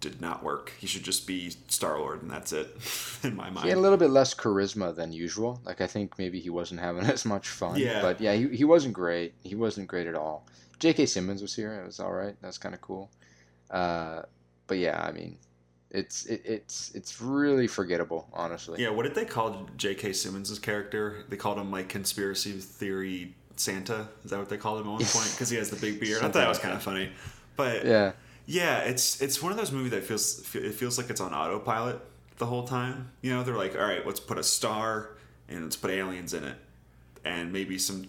did not work. He should just be Star Lord, and that's it, in my mind. He had a little bit less charisma than usual. Like I think maybe he wasn't having as much fun. Yeah. But yeah, he, he wasn't great. He wasn't great at all. J.K. Simmons was here. It was all right. That's kind of cool. Uh, but yeah, I mean, it's it, it's it's really forgettable, honestly. Yeah, what did they call J.K. Simmons' character? They called him like conspiracy theory Santa. Is that what they called him at one point? Because he has the big beard. I thought that was kind of funny. But Yeah. Yeah, it's it's one of those movies that feels it feels like it's on autopilot the whole time. You know, they're like, all right, let's put a star and let's put aliens in it, and maybe some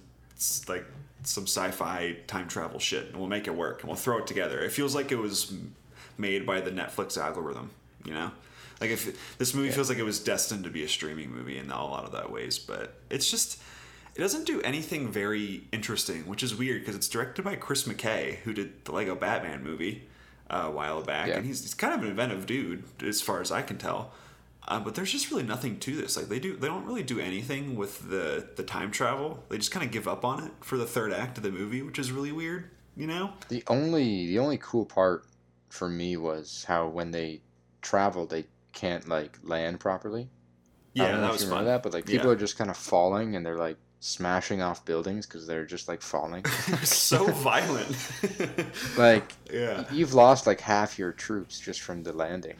like some sci-fi time travel shit, and we'll make it work, and we'll throw it together. It feels like it was made by the Netflix algorithm. You know, like if this movie feels like it was destined to be a streaming movie in a lot of that ways, but it's just. It doesn't do anything very interesting, which is weird because it's directed by Chris McKay, who did the Lego Batman movie uh, a while back, Yeah. and he's, he's kind of an inventive dude as far as I can tell. Uh, but there's just really nothing to this. Like they do, they don't really do anything with the the time travel. They just kind of give up on it for the third act of the movie, which is really weird. You know? The only the only cool part for me was how when they travel, they can't like land properly. I Yeah, don't know that if was you fun. that, but like people Yeah. are just kind of falling and they're like smashing off buildings because they're just like falling. So violent. like yeah. you've lost like half your troops just from the landing.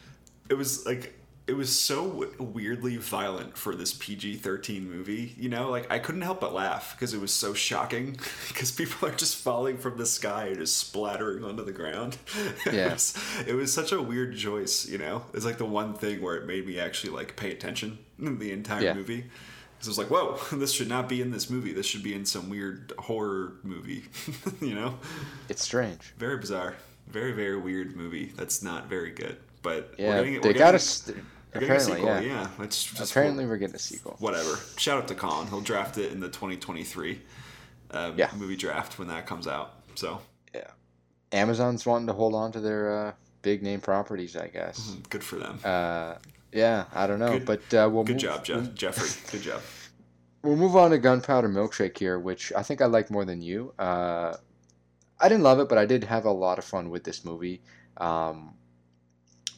it was like it was so w- weirdly violent for this PG-13 movie, you know? Like I couldn't help but laugh because it was so shocking because people are just falling from the sky and just splattering onto the ground. it, Yeah. was, it was such a weird choice, you know? It's like the one thing where it made me actually like pay attention in the entire Yeah. movie. So I was like, whoa, this should not be in this movie. This should be in some weird horror movie, you know? It's strange. Very bizarre. Very, very weird movie that's not very good. But we're Yeah, getting, they we're got getting, a st- we're getting a apparently sequel. yeah. Yeah, it's just Apparently we're getting a sequel. whatever. Shout out to Colin. He'll draft it in the 2023 um, Yeah. movie draft when that comes out. So Yeah, Amazon's wanting to hold on to their uh, big name properties, I guess. good for them. Uh, yeah, I don't know, Good- but uh, we'll Good move- job, we'll- Jeff. Jeffrey. Good job. we'll move on to Gunpowder Milkshake here, which I think I like more than you. Uh, I didn't love it, but I did have a lot of fun with this movie. Um,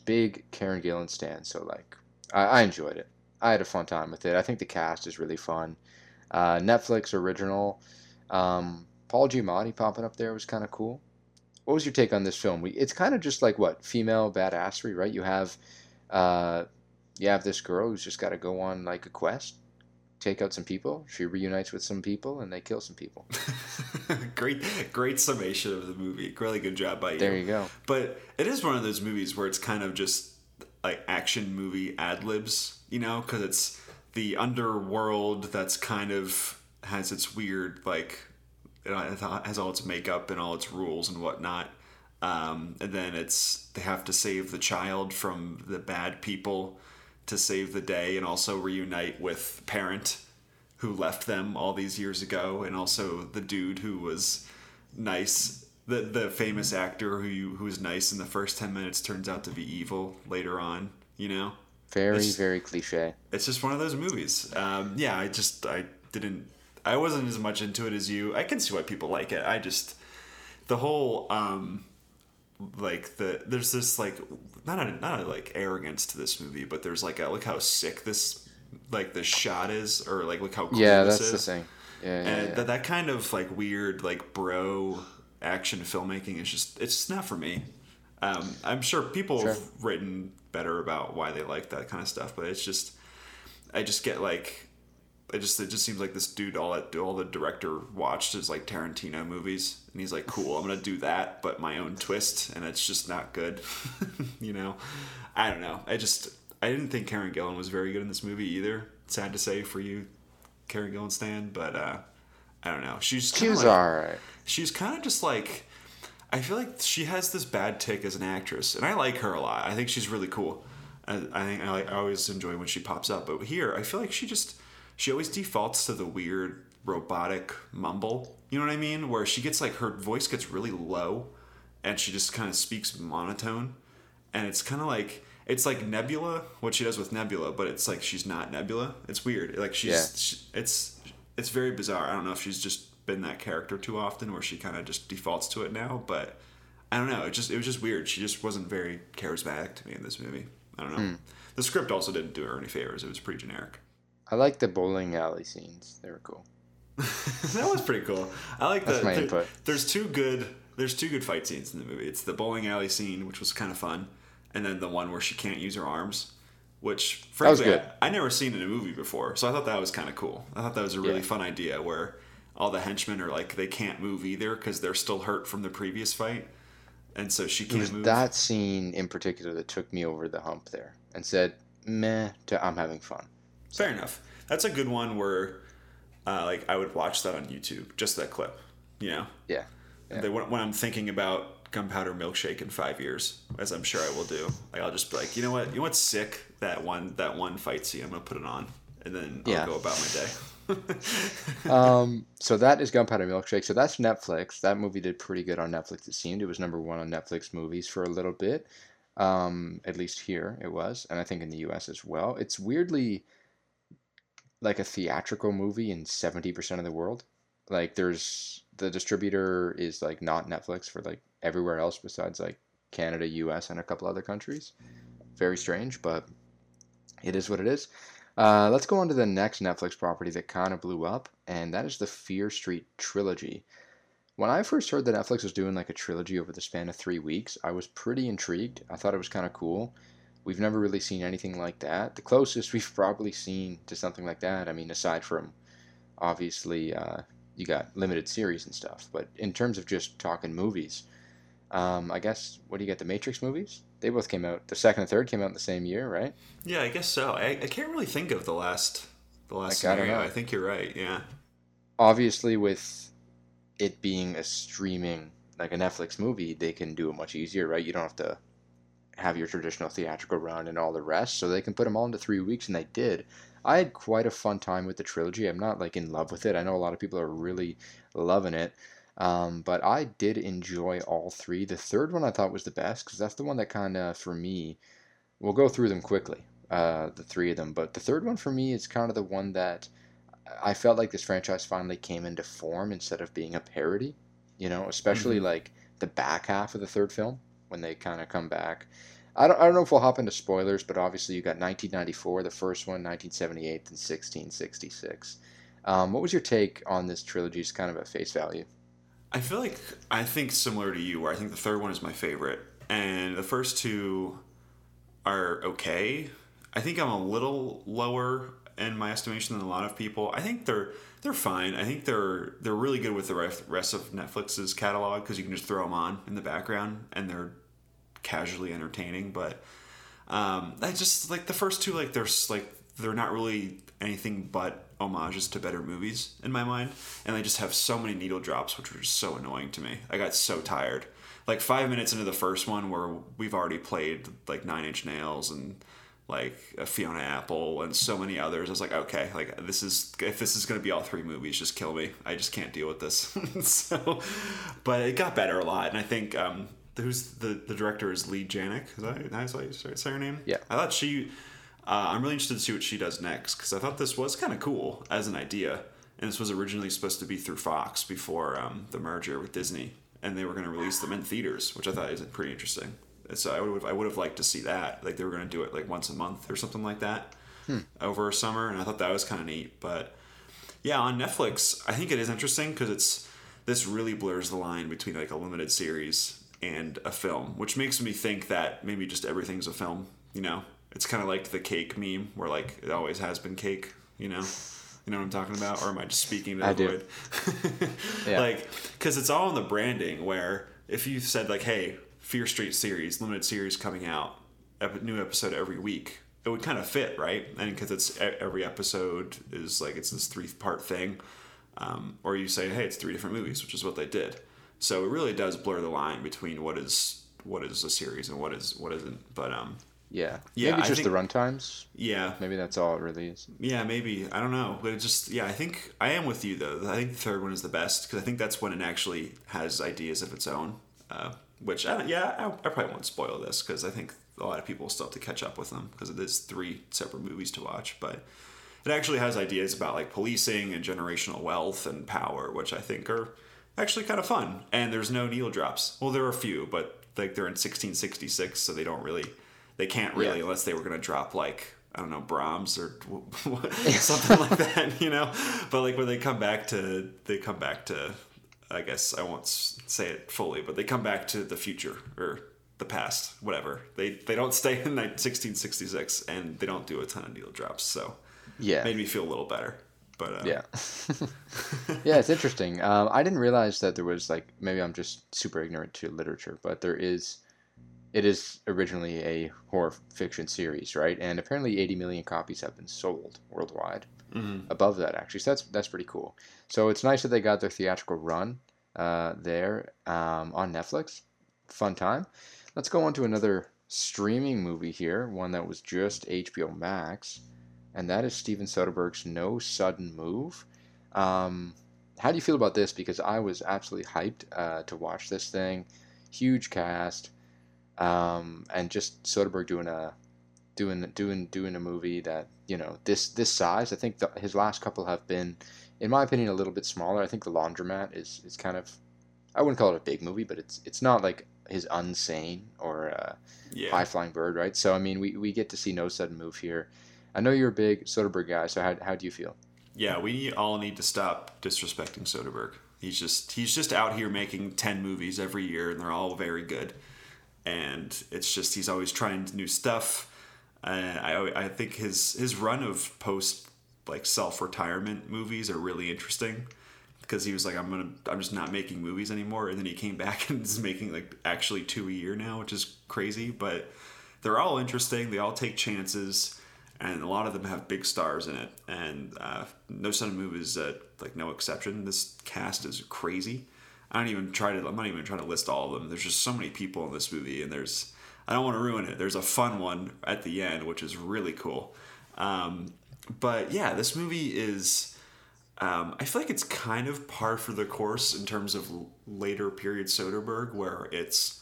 big Karen Gillan stand, so like I, I, enjoyed it. I had a fun time with it. I think the cast is really fun. Uh, Netflix original. Um, Paul Giamatti popping up there was kind of cool. What was your take on this film? We, it's kind of just like what female badassery, right? You have, uh, you have this girl who's just got to go on like a quest take out some people. She reunites with some people, and they kill some people. great, great summation of the movie. Really good job by you. There you go. But it is one of those movies where it's kind of just like action movie ad libs, you know, because it's the underworld that's kind of has its weird like it has all its makeup and all its rules and whatnot. Um, and then it's they have to save the child from the bad people to save the day and also reunite with parent who left them all these years ago and also the dude who was nice the the famous actor who you, who was nice in the first 10 minutes turns out to be evil later on you know? Very it's, very cliche. it's just one of those movies. Um, yeah i just i didn't i wasn't as much into it as you. I can see why people like it. I just the whole um, like the there's this like not a, not a, like arrogance to this movie, but there's like a look how sick this like the shot is, or like look how cool yeah, that's is. the thing. Yeah, yeah, and yeah. That, that kind of like weird like bro action filmmaking is just it's just not for me. Um, I'm sure people sure. have written better about why they like that kind of stuff, but it's just I just get like it just it just seems like this dude all that all the director watched is like Tarantino movies, and he's like, "Cool, I'm gonna do that, but my own twist," and it's just not good. you know, I don't know. I just I didn't think Karen Gillan was very good in this movie either. Sad to say for you, Karen Gillan stand, but uh, I don't know. She's she was like, all right. She's kind of just like I feel like she has this bad tick as an actress, and I like her a lot. I think she's really cool. I, I think I, I always enjoy when she pops up, but here I feel like she just she always defaults to the weird robotic mumble. You know what I mean? Where she gets like her voice gets really low and she just kind of speaks monotone. And it's kind of like it's like Nebula, what she does with Nebula, but it's like she's not Nebula. It's weird. Like she's yeah. she, it's it's very bizarre. I don't know if she's just been that character too often or she kind of just defaults to it now, but I don't know. It just it was just weird. She just wasn't very charismatic to me in this movie. I don't know. Mm. The script also didn't do her any favors. It was pretty generic. I like the bowling alley scenes. They were cool. that was pretty cool. I like That's the, my input. There's two good. There's two good fight scenes in the movie. It's the bowling alley scene, which was kind of fun, and then the one where she can't use her arms, which frankly I, I never seen in a movie before. So I thought that was kind of cool. I thought that was a really yeah. fun idea where all the henchmen are like they can't move either because they're still hurt from the previous fight, and so she can't move. That scene in particular that took me over the hump there and said, "Meh," to I'm having fun. Fair enough. That's a good one where, uh, like, I would watch that on YouTube, just that clip. You know. Yeah. yeah. when I'm thinking about Gunpowder Milkshake in five years, as I'm sure I will do, like I'll just be like, you know what, you know what's sick? That one, that one fight scene. I'm gonna put it on, and then I'll go about my day. um, so that is Gunpowder Milkshake. So that's Netflix. That movie did pretty good on Netflix. It seemed it was number one on Netflix movies for a little bit. Um, at least here it was, and I think in the U.S. as well. It's weirdly like a theatrical movie in 70% of the world. Like there's the distributor is like not Netflix for like everywhere else besides like Canada, US and a couple other countries. Very strange, but it is what it is. Uh, let's go on to the next Netflix property that kind of blew up, and that is the Fear Street trilogy. When I first heard that Netflix was doing like a trilogy over the span of three weeks, I was pretty intrigued. I thought it was kind of cool. We've never really seen anything like that. The closest we've probably seen to something like that, I mean, aside from obviously uh, you got limited series and stuff, but in terms of just talking movies, um, I guess what do you get? The Matrix movies? They both came out. The second and third came out in the same year, right? Yeah, I guess so. I, I can't really think of the last the last like, scenario. I, I think you're right. Yeah. Obviously, with it being a streaming like a Netflix movie, they can do it much easier, right? You don't have to have your traditional theatrical run and all the rest. So they can put them all into three weeks, and they did. I had quite a fun time with the trilogy. I'm not like in love with it. I know a lot of people are really loving it. Um, but I did enjoy all three. The third one I thought was the best because that's the one that kind of, for me, we'll go through them quickly, uh, the three of them. But the third one for me is kind of the one that I felt like this franchise finally came into form instead of being a parody. You know, especially Mm-hmm. like the back half of the third film when they kind of come back. I don't, I don't know if we'll hop into spoilers, but obviously you got 1994, the first one, 1978, and 1666. Um, what was your take on this trilogy, just kind of at face value? I feel like I think similar to you, where I think the third one is my favorite, and the first two are okay. I think I'm a little lower in my estimation than a lot of people. I think they're they're fine. I think they're they're really good with the rest of Netflix's catalog because you can just throw them on in the background and they're casually entertaining. But um, I just like the first two, like they're like they're not really anything but homages to better movies in my mind, and they just have so many needle drops, which were just so annoying to me. I got so tired. Like five minutes into the first one, where we've already played like Nine Inch Nails and like a Fiona Apple and so many others. I was like, okay, like this is if this is gonna be all three movies, just kill me. I just can't deal with this. so, but it got better a lot, and I think um, who's the the director is Leigh Janiak. Is that that's how you say her name? Yeah. I thought she. Uh, I'm really interested to see what she does next because I thought this was kind of cool as an idea, and this was originally supposed to be through Fox before um, the merger with Disney, and they were going to release them in theaters, which I thought is pretty interesting. And so I would I would have liked to see that, like they were going to do it like once a month or something like that over a summer, and I thought that was kind of neat. But yeah, on Netflix, I think it is interesting because it's this really blurs the line between like a limited series and a film, which makes me think that maybe just everything's a film. You know, it's kind of like the cake meme where like it always has been cake. You know, you know what I'm talking about, or am I just speaking to the I void? Yeah. Like, because it's all in the branding. Where if you said like, "Hey, Fear Street series, limited series coming out, ep- new episode every week," it would kind of fit, right? And because it's every episode is like it's this three part thing, um, or you say, "Hey, it's three different movies," which is what they did. So it really does blur the line between what is what is a series and what is what isn't. But um, Yeah. Yeah, Maybe I just think- the runtimes. yeah, Maybe that's all it really is. yeah, maybe I don't know, but it just yeah, I think I am with you though. I think the third one is the best because I think that's when it actually has ideas of its own. Uh, which I don't, yeah, I, I probably won't spoil this because I think a lot of people still have to catch up with them because it is three separate movies to watch. But it actually has ideas about like policing and generational wealth and power, which I think are actually kind of fun. And there's no needle drops. Well, there are a few, but like they're in 1666, so they don't really, they can't really Yeah. unless they were going to drop like I don't know Brahms or something like that, you know. But like when they come back to, they come back to, I guess I won't say it fully, but they come back to the future or the past, whatever. They they don't stay in 1666 and they don't do a ton of needle drops, so Yeah. made me feel a little better. But uh, Yeah. yeah, it's interesting. Um, I didn't realize that there was like maybe I'm just super ignorant to literature, but there is. It is originally a horror fiction series, right? And apparently, 80 million copies have been sold worldwide. mhm. Above that, actually, so that's that's pretty cool. So it's nice that they got their theatrical run uh, there um, on Netflix. Fun time. Let's go on to another streaming movie here, one that was just HBO Max, and that is Steven Soderbergh's No Sudden Move. Um, how do you feel about this? Because I was absolutely hyped uh, to watch this thing. Huge cast, um, and just Soderbergh doing a doing doing doing a movie that you know this this size. I think the, his last couple have been, in my opinion, a little bit smaller. I think the Laundromat is is kind of, I wouldn't call it a big movie, but it's it's not like his Unsane or uh, yeah. High Flying Bird, right? So I mean, we, we get to see No Sudden Move here. I know you're a big Soderbergh guy, so how, how do you feel? Yeah, we all need to stop disrespecting Soderbergh. He's just he's just out here making ten movies every year, and they're all very good. And it's just he's always trying new stuff. And I I think his his run of post like self retirement movies are really interesting because he was like I'm gonna I'm just not making movies anymore, and then he came back and is making like actually two a year now, which is crazy. But they're all interesting. They all take chances and a lot of them have big stars in it. And uh, No of Move is uh, like no exception. This cast is crazy. I don't even try to. I'm not even trying to list all of them. There's just so many people in this movie, and there's. I don't want to ruin it. There's a fun one at the end, which is really cool. Um, but yeah, this movie is. Um, I feel like it's kind of par for the course in terms of later period Soderbergh, where it's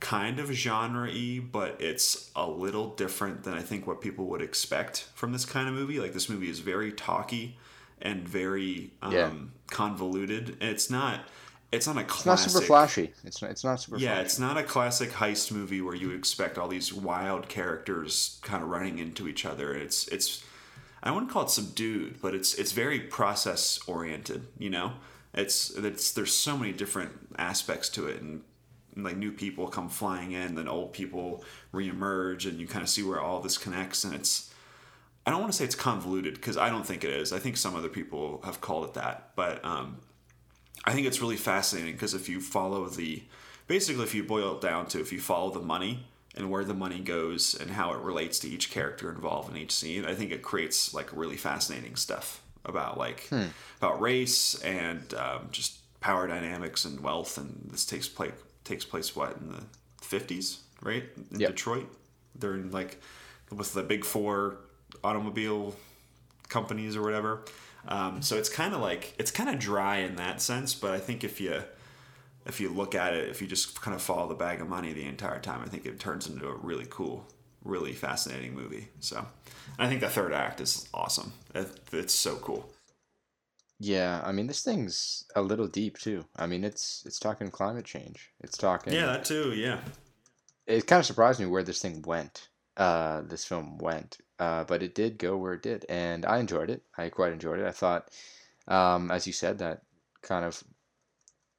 kind of genre-y, but it's a little different than I think what people would expect from this kind of movie. Like this movie is very talky, and very um, Yeah. convoluted. It's not. It's not a It's not super flashy. It's not, it's not super Yeah, flashy. it's not a classic heist movie where you expect all these wild characters kind of running into each other. It's it's I wouldn't call it subdued, but it's it's very process oriented. You know, it's it's there's so many different aspects to it, and like new people come flying in, then old people reemerge, and you kind of see where all this connects, and it's. I don't want to say it's convoluted because I don't think it is. I think some other people have called it that, but um, I think it's really fascinating because if you follow the, basically, if you boil it down to if you follow the money and where the money goes and how it relates to each character involved in each scene, I think it creates like really fascinating stuff about like about race and um, just power dynamics and wealth. And this takes place takes place what in the fifties, right? In Yep. Detroit, they're in like with the big four automobile companies or whatever. Um, so it's kind of like it's kind of dry in that sense, but I think if you if you look at it, if you just kind of follow the bag of money the entire time, I think it turns into a really cool, really fascinating movie. So, and I think the third act is awesome. It, it's so cool. Yeah, I mean this thing's a little deep too. I mean it's it's talking climate change. It's talking. Yeah, that too. Yeah, It kind of surprised me where this thing went. Uh, this film went. Uh, but it did go where it did, and I enjoyed it. I quite enjoyed it. I thought, um, as you said, that kind of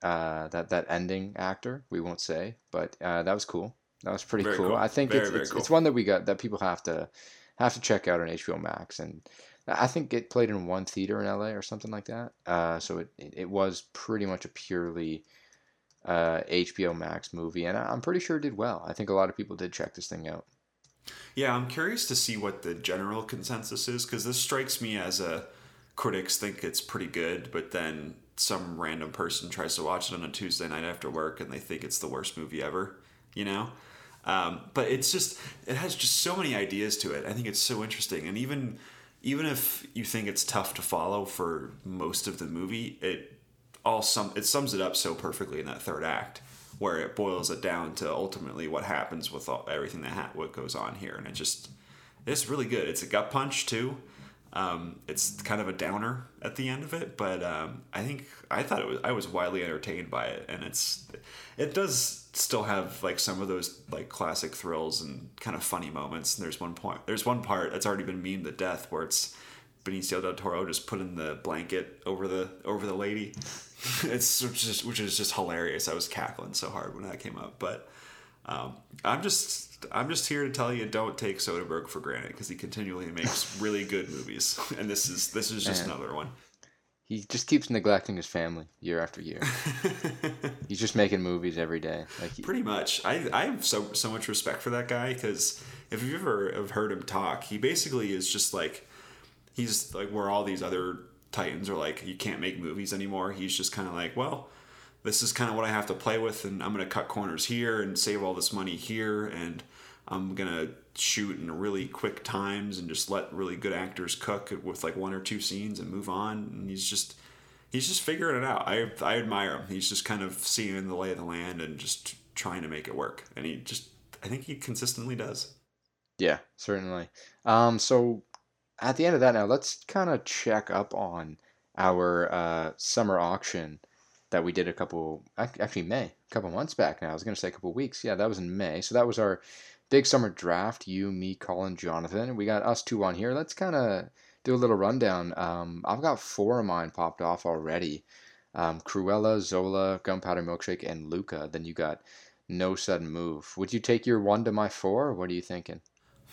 uh, that that ending actor we won't say, but uh, that was cool. That was pretty cool. cool. I think Very, it's very it's, cool. it's one that we got that people have to have to check out on HBO Max, and I think it played in one theater in LA or something like that. Uh, so it it was pretty much a purely uh, HBO Max movie, and I'm pretty sure it did well. I think a lot of people did check this thing out. yeah. I'm curious to see what the general consensus is because this strikes me as a critics think it's pretty good, but then some random person tries to watch it on a Tuesday night after work and they think it's the worst movie ever. You know. Um, but it's just it has just so many ideas to it. I think it's so interesting, and even even if you think it's tough to follow for most of the movie, it all sum it sums it up so perfectly in that third act, where it boils it down to ultimately what happens with all, everything that ha- what goes on here, and it just it's really good. It's a gut punch too. Um, it's kind of a downer at the end of it, but um, I think I thought it was I was widely entertained by it, and it's it does still have like some of those like classic thrills and kind of funny moments. And there's one point, there's one part that's already been memed to death where it's Benicio del Toro just putting the blanket over the over the lady. it's just which is just hilarious. I was cackling so hard when that came up, but um, I'm just I'm just here to tell you don't take Soderbergh for granted because he continually makes really good movies, and this is this is just Man. another one. He just keeps neglecting his family year after year. He's just making movies every day. Like he, Pretty much. I, I have so so much respect for that guy because if you've ever have heard him talk, he basically is just like he's like where all these other titans are like you can't make movies anymore. He's just kind of like, well, this is kind of what I have to play with, and I'm gonna cut corners here and save all this money here, and I'm gonna shoot in really quick times and just let really good actors cook with like one or two scenes and move on. And he's just he's just figuring it out. I I admire him. He's just kind of seeing the lay of the land and just trying to make it work. And he just I think he consistently does. Yeah, certainly. Um, so at the end of that now, let's kind of check up on our uh, summer auction that we did a couple, actually May, a couple months back now. I was going to say a couple weeks. Yeah, that was in May. So that was our big summer draft. You, me, Colin, Jonathan. We got us two on here. Let's kind of do a little rundown. Um, I've got four of mine popped off already. Um, Cruella, Zola, Gunpowder Milkshake, and Luca. Then you got No Sudden Move. Would you take your one to my four? What are you thinking?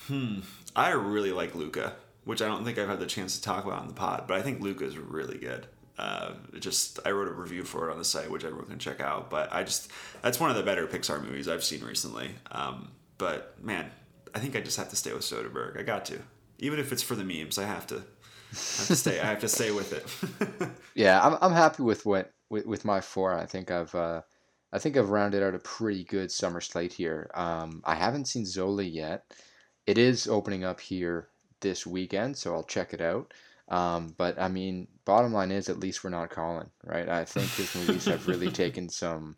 Hmm. I really like Luca, which I don't think I've had the chance to talk about in the pod, but I think Luca is really good. Uh, just I wrote a review for it on the site, which everyone can check out. But I just that's one of the better Pixar movies I've seen recently. Um, but man, I think I just have to stay with Soderbergh. I got to, even if it's for the memes. I have to. I have to stay. I have to stay with it. Yeah, I'm I'm happy with what with, with my four. I think I've uh, I think I've rounded out a pretty good summer slate here. Um, I haven't seen Zola yet. It is opening up here this weekend, so I'll check it out. Um, but I mean, bottom line is, at least we're not calling, right? I think his movies have really taken some.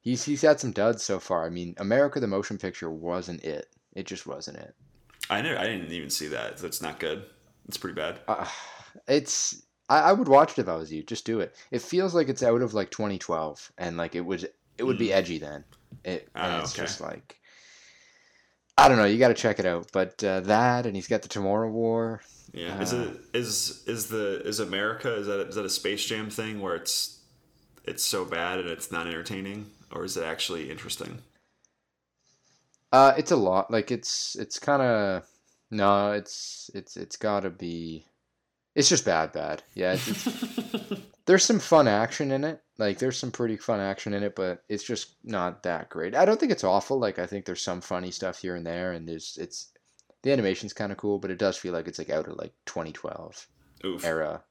He's he's had some duds so far. I mean, America the Motion Picture wasn't it. It just wasn't it. I never, I didn't even see that. That's not good. It's pretty bad. Uh, it's I, I would watch it if I was you. Just do it. It feels like it's out of like 2012, and like it was it would be edgy then. It and Oh, it's okay. just like I don't know. You got to check it out. But uh, that, and he's got the Tomorrow War. Yeah. Is Uh, it is is the is America is that is that a Space Jam thing where it's it's so bad and it's not entertaining, or is it actually interesting? Uh, it's a lot. Like it's it's kind of no. It's it's it's got to be. It's just bad, bad. Yeah. It's, it's, there's some fun action in it. Like there's some pretty fun action in it, but it's just not that great. I don't think it's awful. Like I think there's some funny stuff here and there, and there's it's the animation's kind of cool, but it does feel like it's like out of like 2012 Oof. era.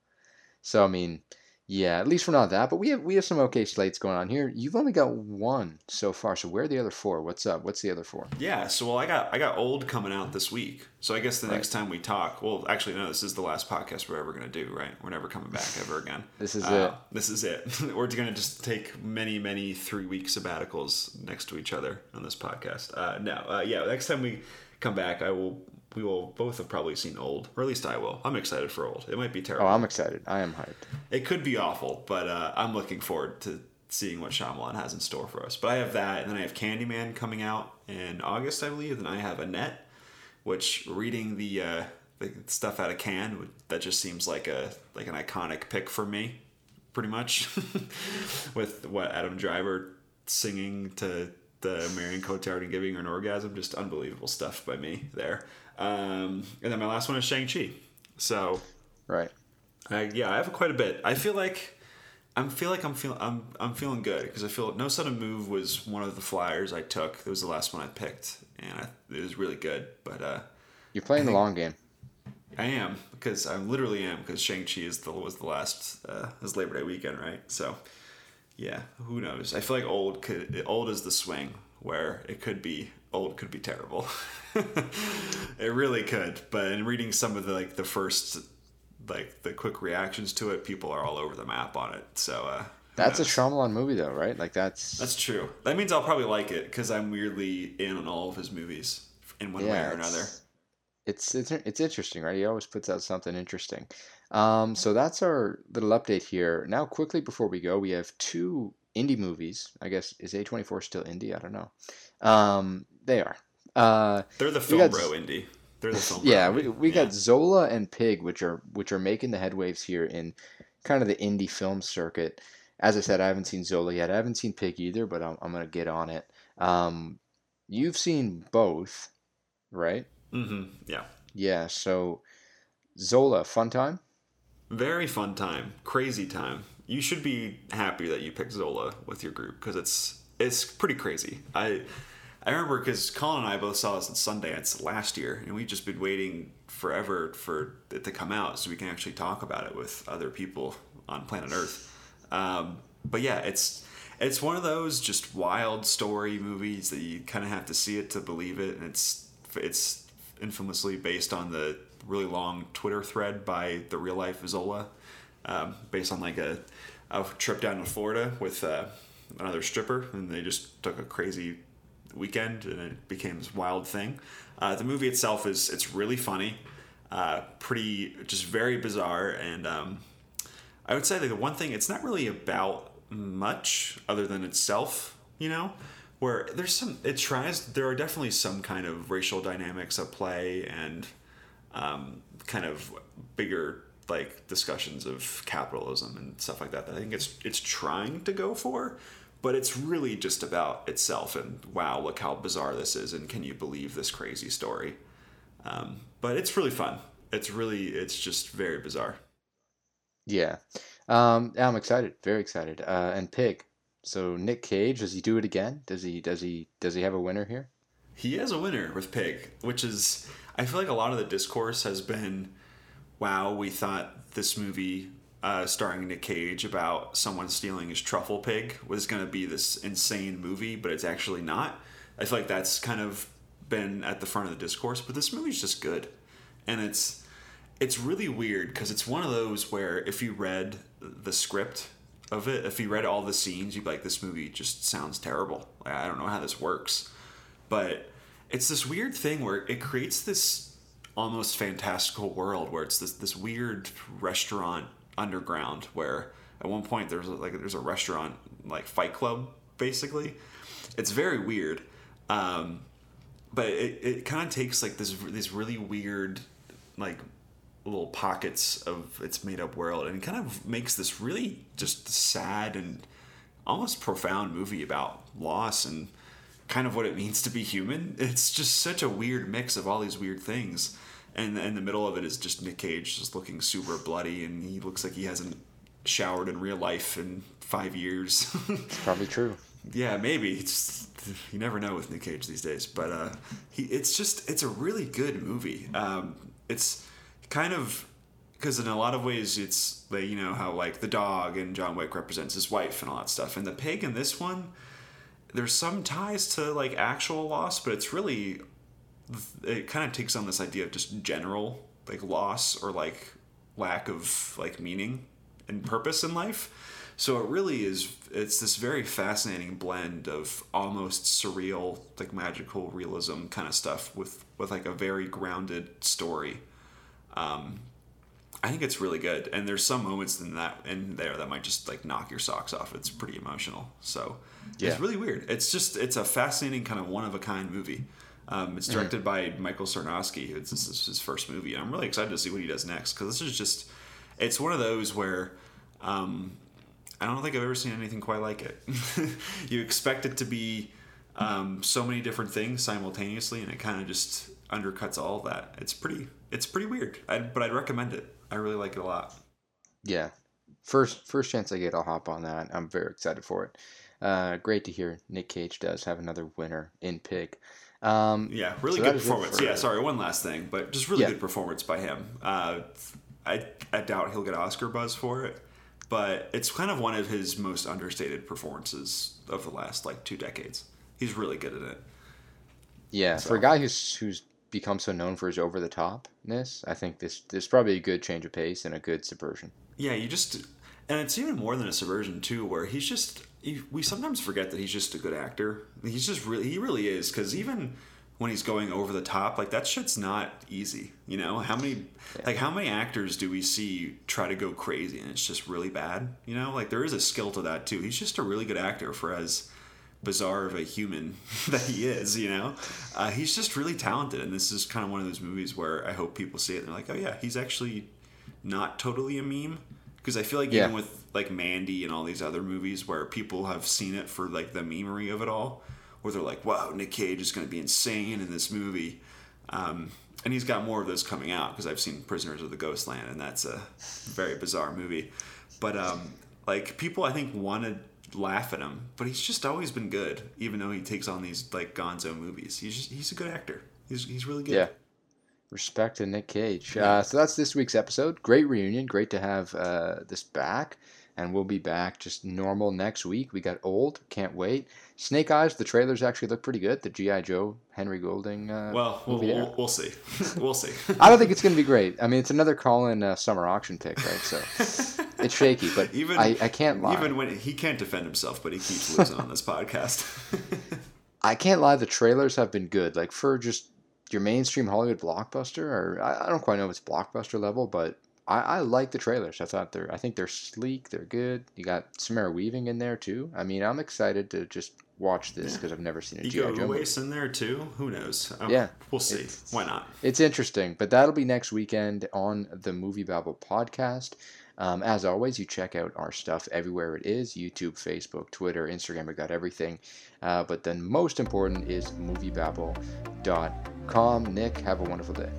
So I mean, yeah, at least we're not that, but we have we have some okay slates going on here. You've only got one so far. So where are the other four? What's up? What's the other four? Yeah, so well, I got I got old coming out this week. So I guess the Right. next time we talk, well, actually no, this is the last podcast we're ever gonna do, right? We're never coming back ever again. This is Uh, This is it. we're gonna just take many many three week sabbaticals next to each other on this podcast. Uh, no, uh, yeah, next time we come back, I will. We will both have probably seen old, or at least I will. I'm excited for old. It might be terrible. Oh, I'm excited. I am hyped. It could be awful, but uh, I'm looking forward to seeing what Shyamalan has in store for us. But I have that, and then I have Candyman coming out in August, I believe. And I have Annette, which reading the uh, the stuff out of Cannes that just seems like a like an iconic pick for me, pretty much. With what Adam Driver singing to the Marion Cotillard and giving her an orgasm, just unbelievable stuff by me there. Um, and then my last one is Shang Chi. So Right. I, yeah, I have quite a bit. I feel like I'm feel like I'm feeling I'm I'm feeling good because I feel No Sudden Move was one of the flyers I took. It was the last one I picked, and I, it was really good. But uh, You're playing the long game. I am because I literally am because Shang Chi is the was the last uh, is Labor Day weekend, right? So yeah, who knows? I feel like old could old is the swing where it could be old could be terrible. it really could. But in reading some of the like the first like the quick reactions to it, people are all over the map on it. So uh, That's a knows? Shyamalan movie, though, right? Like that's That's true. That means I'll probably like it because I'm weirdly in on all of his movies in one way yeah. or another. It's, it's it's it's interesting, right? He always puts out something interesting. Um, so that's our little update here. Now, quickly before we go, we have two indie movies. I guess is A24 still indie? I don't know. Um, they are. Uh, They're the film got- bro indie. They're the film. yeah, bro we, we Yeah. got Zola and Pig, which are which are making the headwaves here in kind of the indie film circuit. As I said, I haven't seen Zola yet. I haven't seen Pig either, but I'm, I'm gonna get on it. Um, you've seen both, right? Mm-hmm. Yeah. Yeah. So Zola, fun time. Very fun time, crazy time. You should be happy that you picked Zola with your group because it's it's pretty crazy. I I remember because Colin and I both saw this at Sundance last year, and we've just been waiting forever for it to come out so we can actually talk about it with other people on planet Earth. Um, but yeah, it's it's one of those just wild story movies that you kind of have to see it to believe it, and it's it's infamously based on the really long Twitter thread by the real life Zola, um, based on like a, a trip down to Florida with uh, another stripper, and they just took a crazy weekend, and it became this wild thing. Uh, the movie itself is it's really funny, uh, pretty just very bizarre, and um, I would say that the one thing it's not really about much other than itself, you know, where there's some it tries there are definitely some kind of racial dynamics at play and um, kind of bigger like discussions of capitalism and stuff like that that I think it's it's trying to go for, but it's really just about itself and wow, look how bizarre this is and can you believe this crazy story? Um, but it's really fun. It's really it's just very bizarre. Yeah. Um, I'm excited. Very excited. Uh, and Pig. So Nick Cage, does he do it again? Does he does he does he have a winner here? He has a winner with Pig, which is I feel like a lot of the discourse has been, wow, we thought this movie uh, starring Nick Cage about someone stealing his truffle pig was going to be this insane movie, but it's actually not. I feel like that's kind of been at the front of the discourse, but this movie's just good, and it's it's really weird because it's one of those where if you read the script of it, if you read all the scenes, you'd be like, this movie just sounds terrible. Like, I don't know how this works but it's this weird thing where it creates this almost fantastical world where it's this this weird restaurant underground where at one point there's like there's a restaurant like Fight Club basically. It's very weird, um, but it, it kind of takes like this these really weird like little pockets of its made up world and kind of makes this really just sad and almost profound movie about loss and kind of what it means to be human. It's just such a weird mix of all these weird things. And in the middle of it is just Nick Cage just looking super bloody and he looks like he hasn't showered in real life in five years. It's probably true. Yeah, maybe. It's you never know with Nick Cage these days, but uh, he it's just it's a really good movie. Um, it's kind of because in a lot of ways it's like you know how like the dog and John Wick represents his wife and all that stuff, and the pig in this one, there's some ties to like actual loss, but it's really it kind of takes on this idea of just general like loss or like lack of like meaning and purpose in life. So it really is it's this very fascinating blend of almost surreal like magical realism kind of stuff with with like a very grounded story. Um, I think it's really good, and there's some moments in that in there that might just like knock your socks off. It's pretty emotional, so yeah. it's really weird. It's just it's a fascinating kind of one of a kind movie. Um, it's mm-hmm. directed mm-hmm. by Michael Sarnoski. This is his first movie, and I'm really excited to see what he does next because this is just it's one of those where um, I don't think I've ever seen anything quite like it. you expect it to be um, so many different things simultaneously, and it kind of just undercuts all of that. It's pretty it's pretty weird, I'd, but I'd recommend it. I really like it a lot. Yeah, first first chance I get, I'll hop on that. I'm very excited for it. Uh, great to hear Nick Cage does have another winner in Pig. Um, yeah, really so good performance. Yeah, sorry, one last thing, but just really yeah. good performance by him. Uh, I I doubt he'll get Oscar buzz for it, but it's kind of one of his most understated performances of the last like two decades. He's really good at it. Yeah, so. for a guy who's who's become so known for his over the topness, I think this this is probably a good change of pace and a good subversion. Yeah, you just and it's even more than a subversion too, where he's just we sometimes forget that he's just a good actor. He's just really he really is because even when he's going over the top, like that shit's not easy. You know how many yeah. like how many actors do we see try to go crazy and it's just really bad? You know, like there is a skill to that too. He's just a really good actor for as bizarre of a human that he is, you know? Uh, he's just really talented. And this is kind of one of those movies where I hope people see it and they're like, oh, yeah, he's actually not totally a meme. Because I feel like yeah. even with like Mandy and all these other movies where people have seen it for like the memery of it all, where they're like, wow, Nick Cage is going to be insane in this movie. Um, and he's got more of those coming out because I've seen Prisoners of the Ghostland, and that's a very bizarre movie. But um, like people, I think wanted to laugh at him, but he's just always been good, even though he takes on these like Gonzo movies. He's just, he's a good actor. He's he's really good. Yeah. Respect to Nick Cage. Uh, so that's this week's episode. Great reunion. Great to have uh, this back. And we'll be back just normal next week. We got old. Can't wait. Snake Eyes. The trailers actually look pretty good. The GI Joe Henry Golding. Uh, well, we'll, we'll, we'll, see. we'll see. I don't think it's going to be great. I mean, it's another Colin uh, summer auction pick, right? So it's shaky, but even I, I can't lie. Even when he can't defend himself, but he keeps losing on this podcast. I can't lie. The trailers have been good. Like for just your mainstream Hollywood blockbuster, or I, I don't quite know if it's blockbuster level, but I, I like the trailers. I thought they're I think they're sleek. They're good. You got Samara Weaving in there too. I mean, I'm excited to just watch this because yeah. I've never seen a Ego GI movie. in there too. Who knows? Um, yeah, we'll see. Why not? It's interesting, but that'll be next weekend on the MovieBabble podcast. Um, as always, you check out our stuff everywhere it is YouTube, Facebook, Twitter, Instagram. We got everything. Uh, but then most important is moviebabble.com. Nick, have a wonderful day.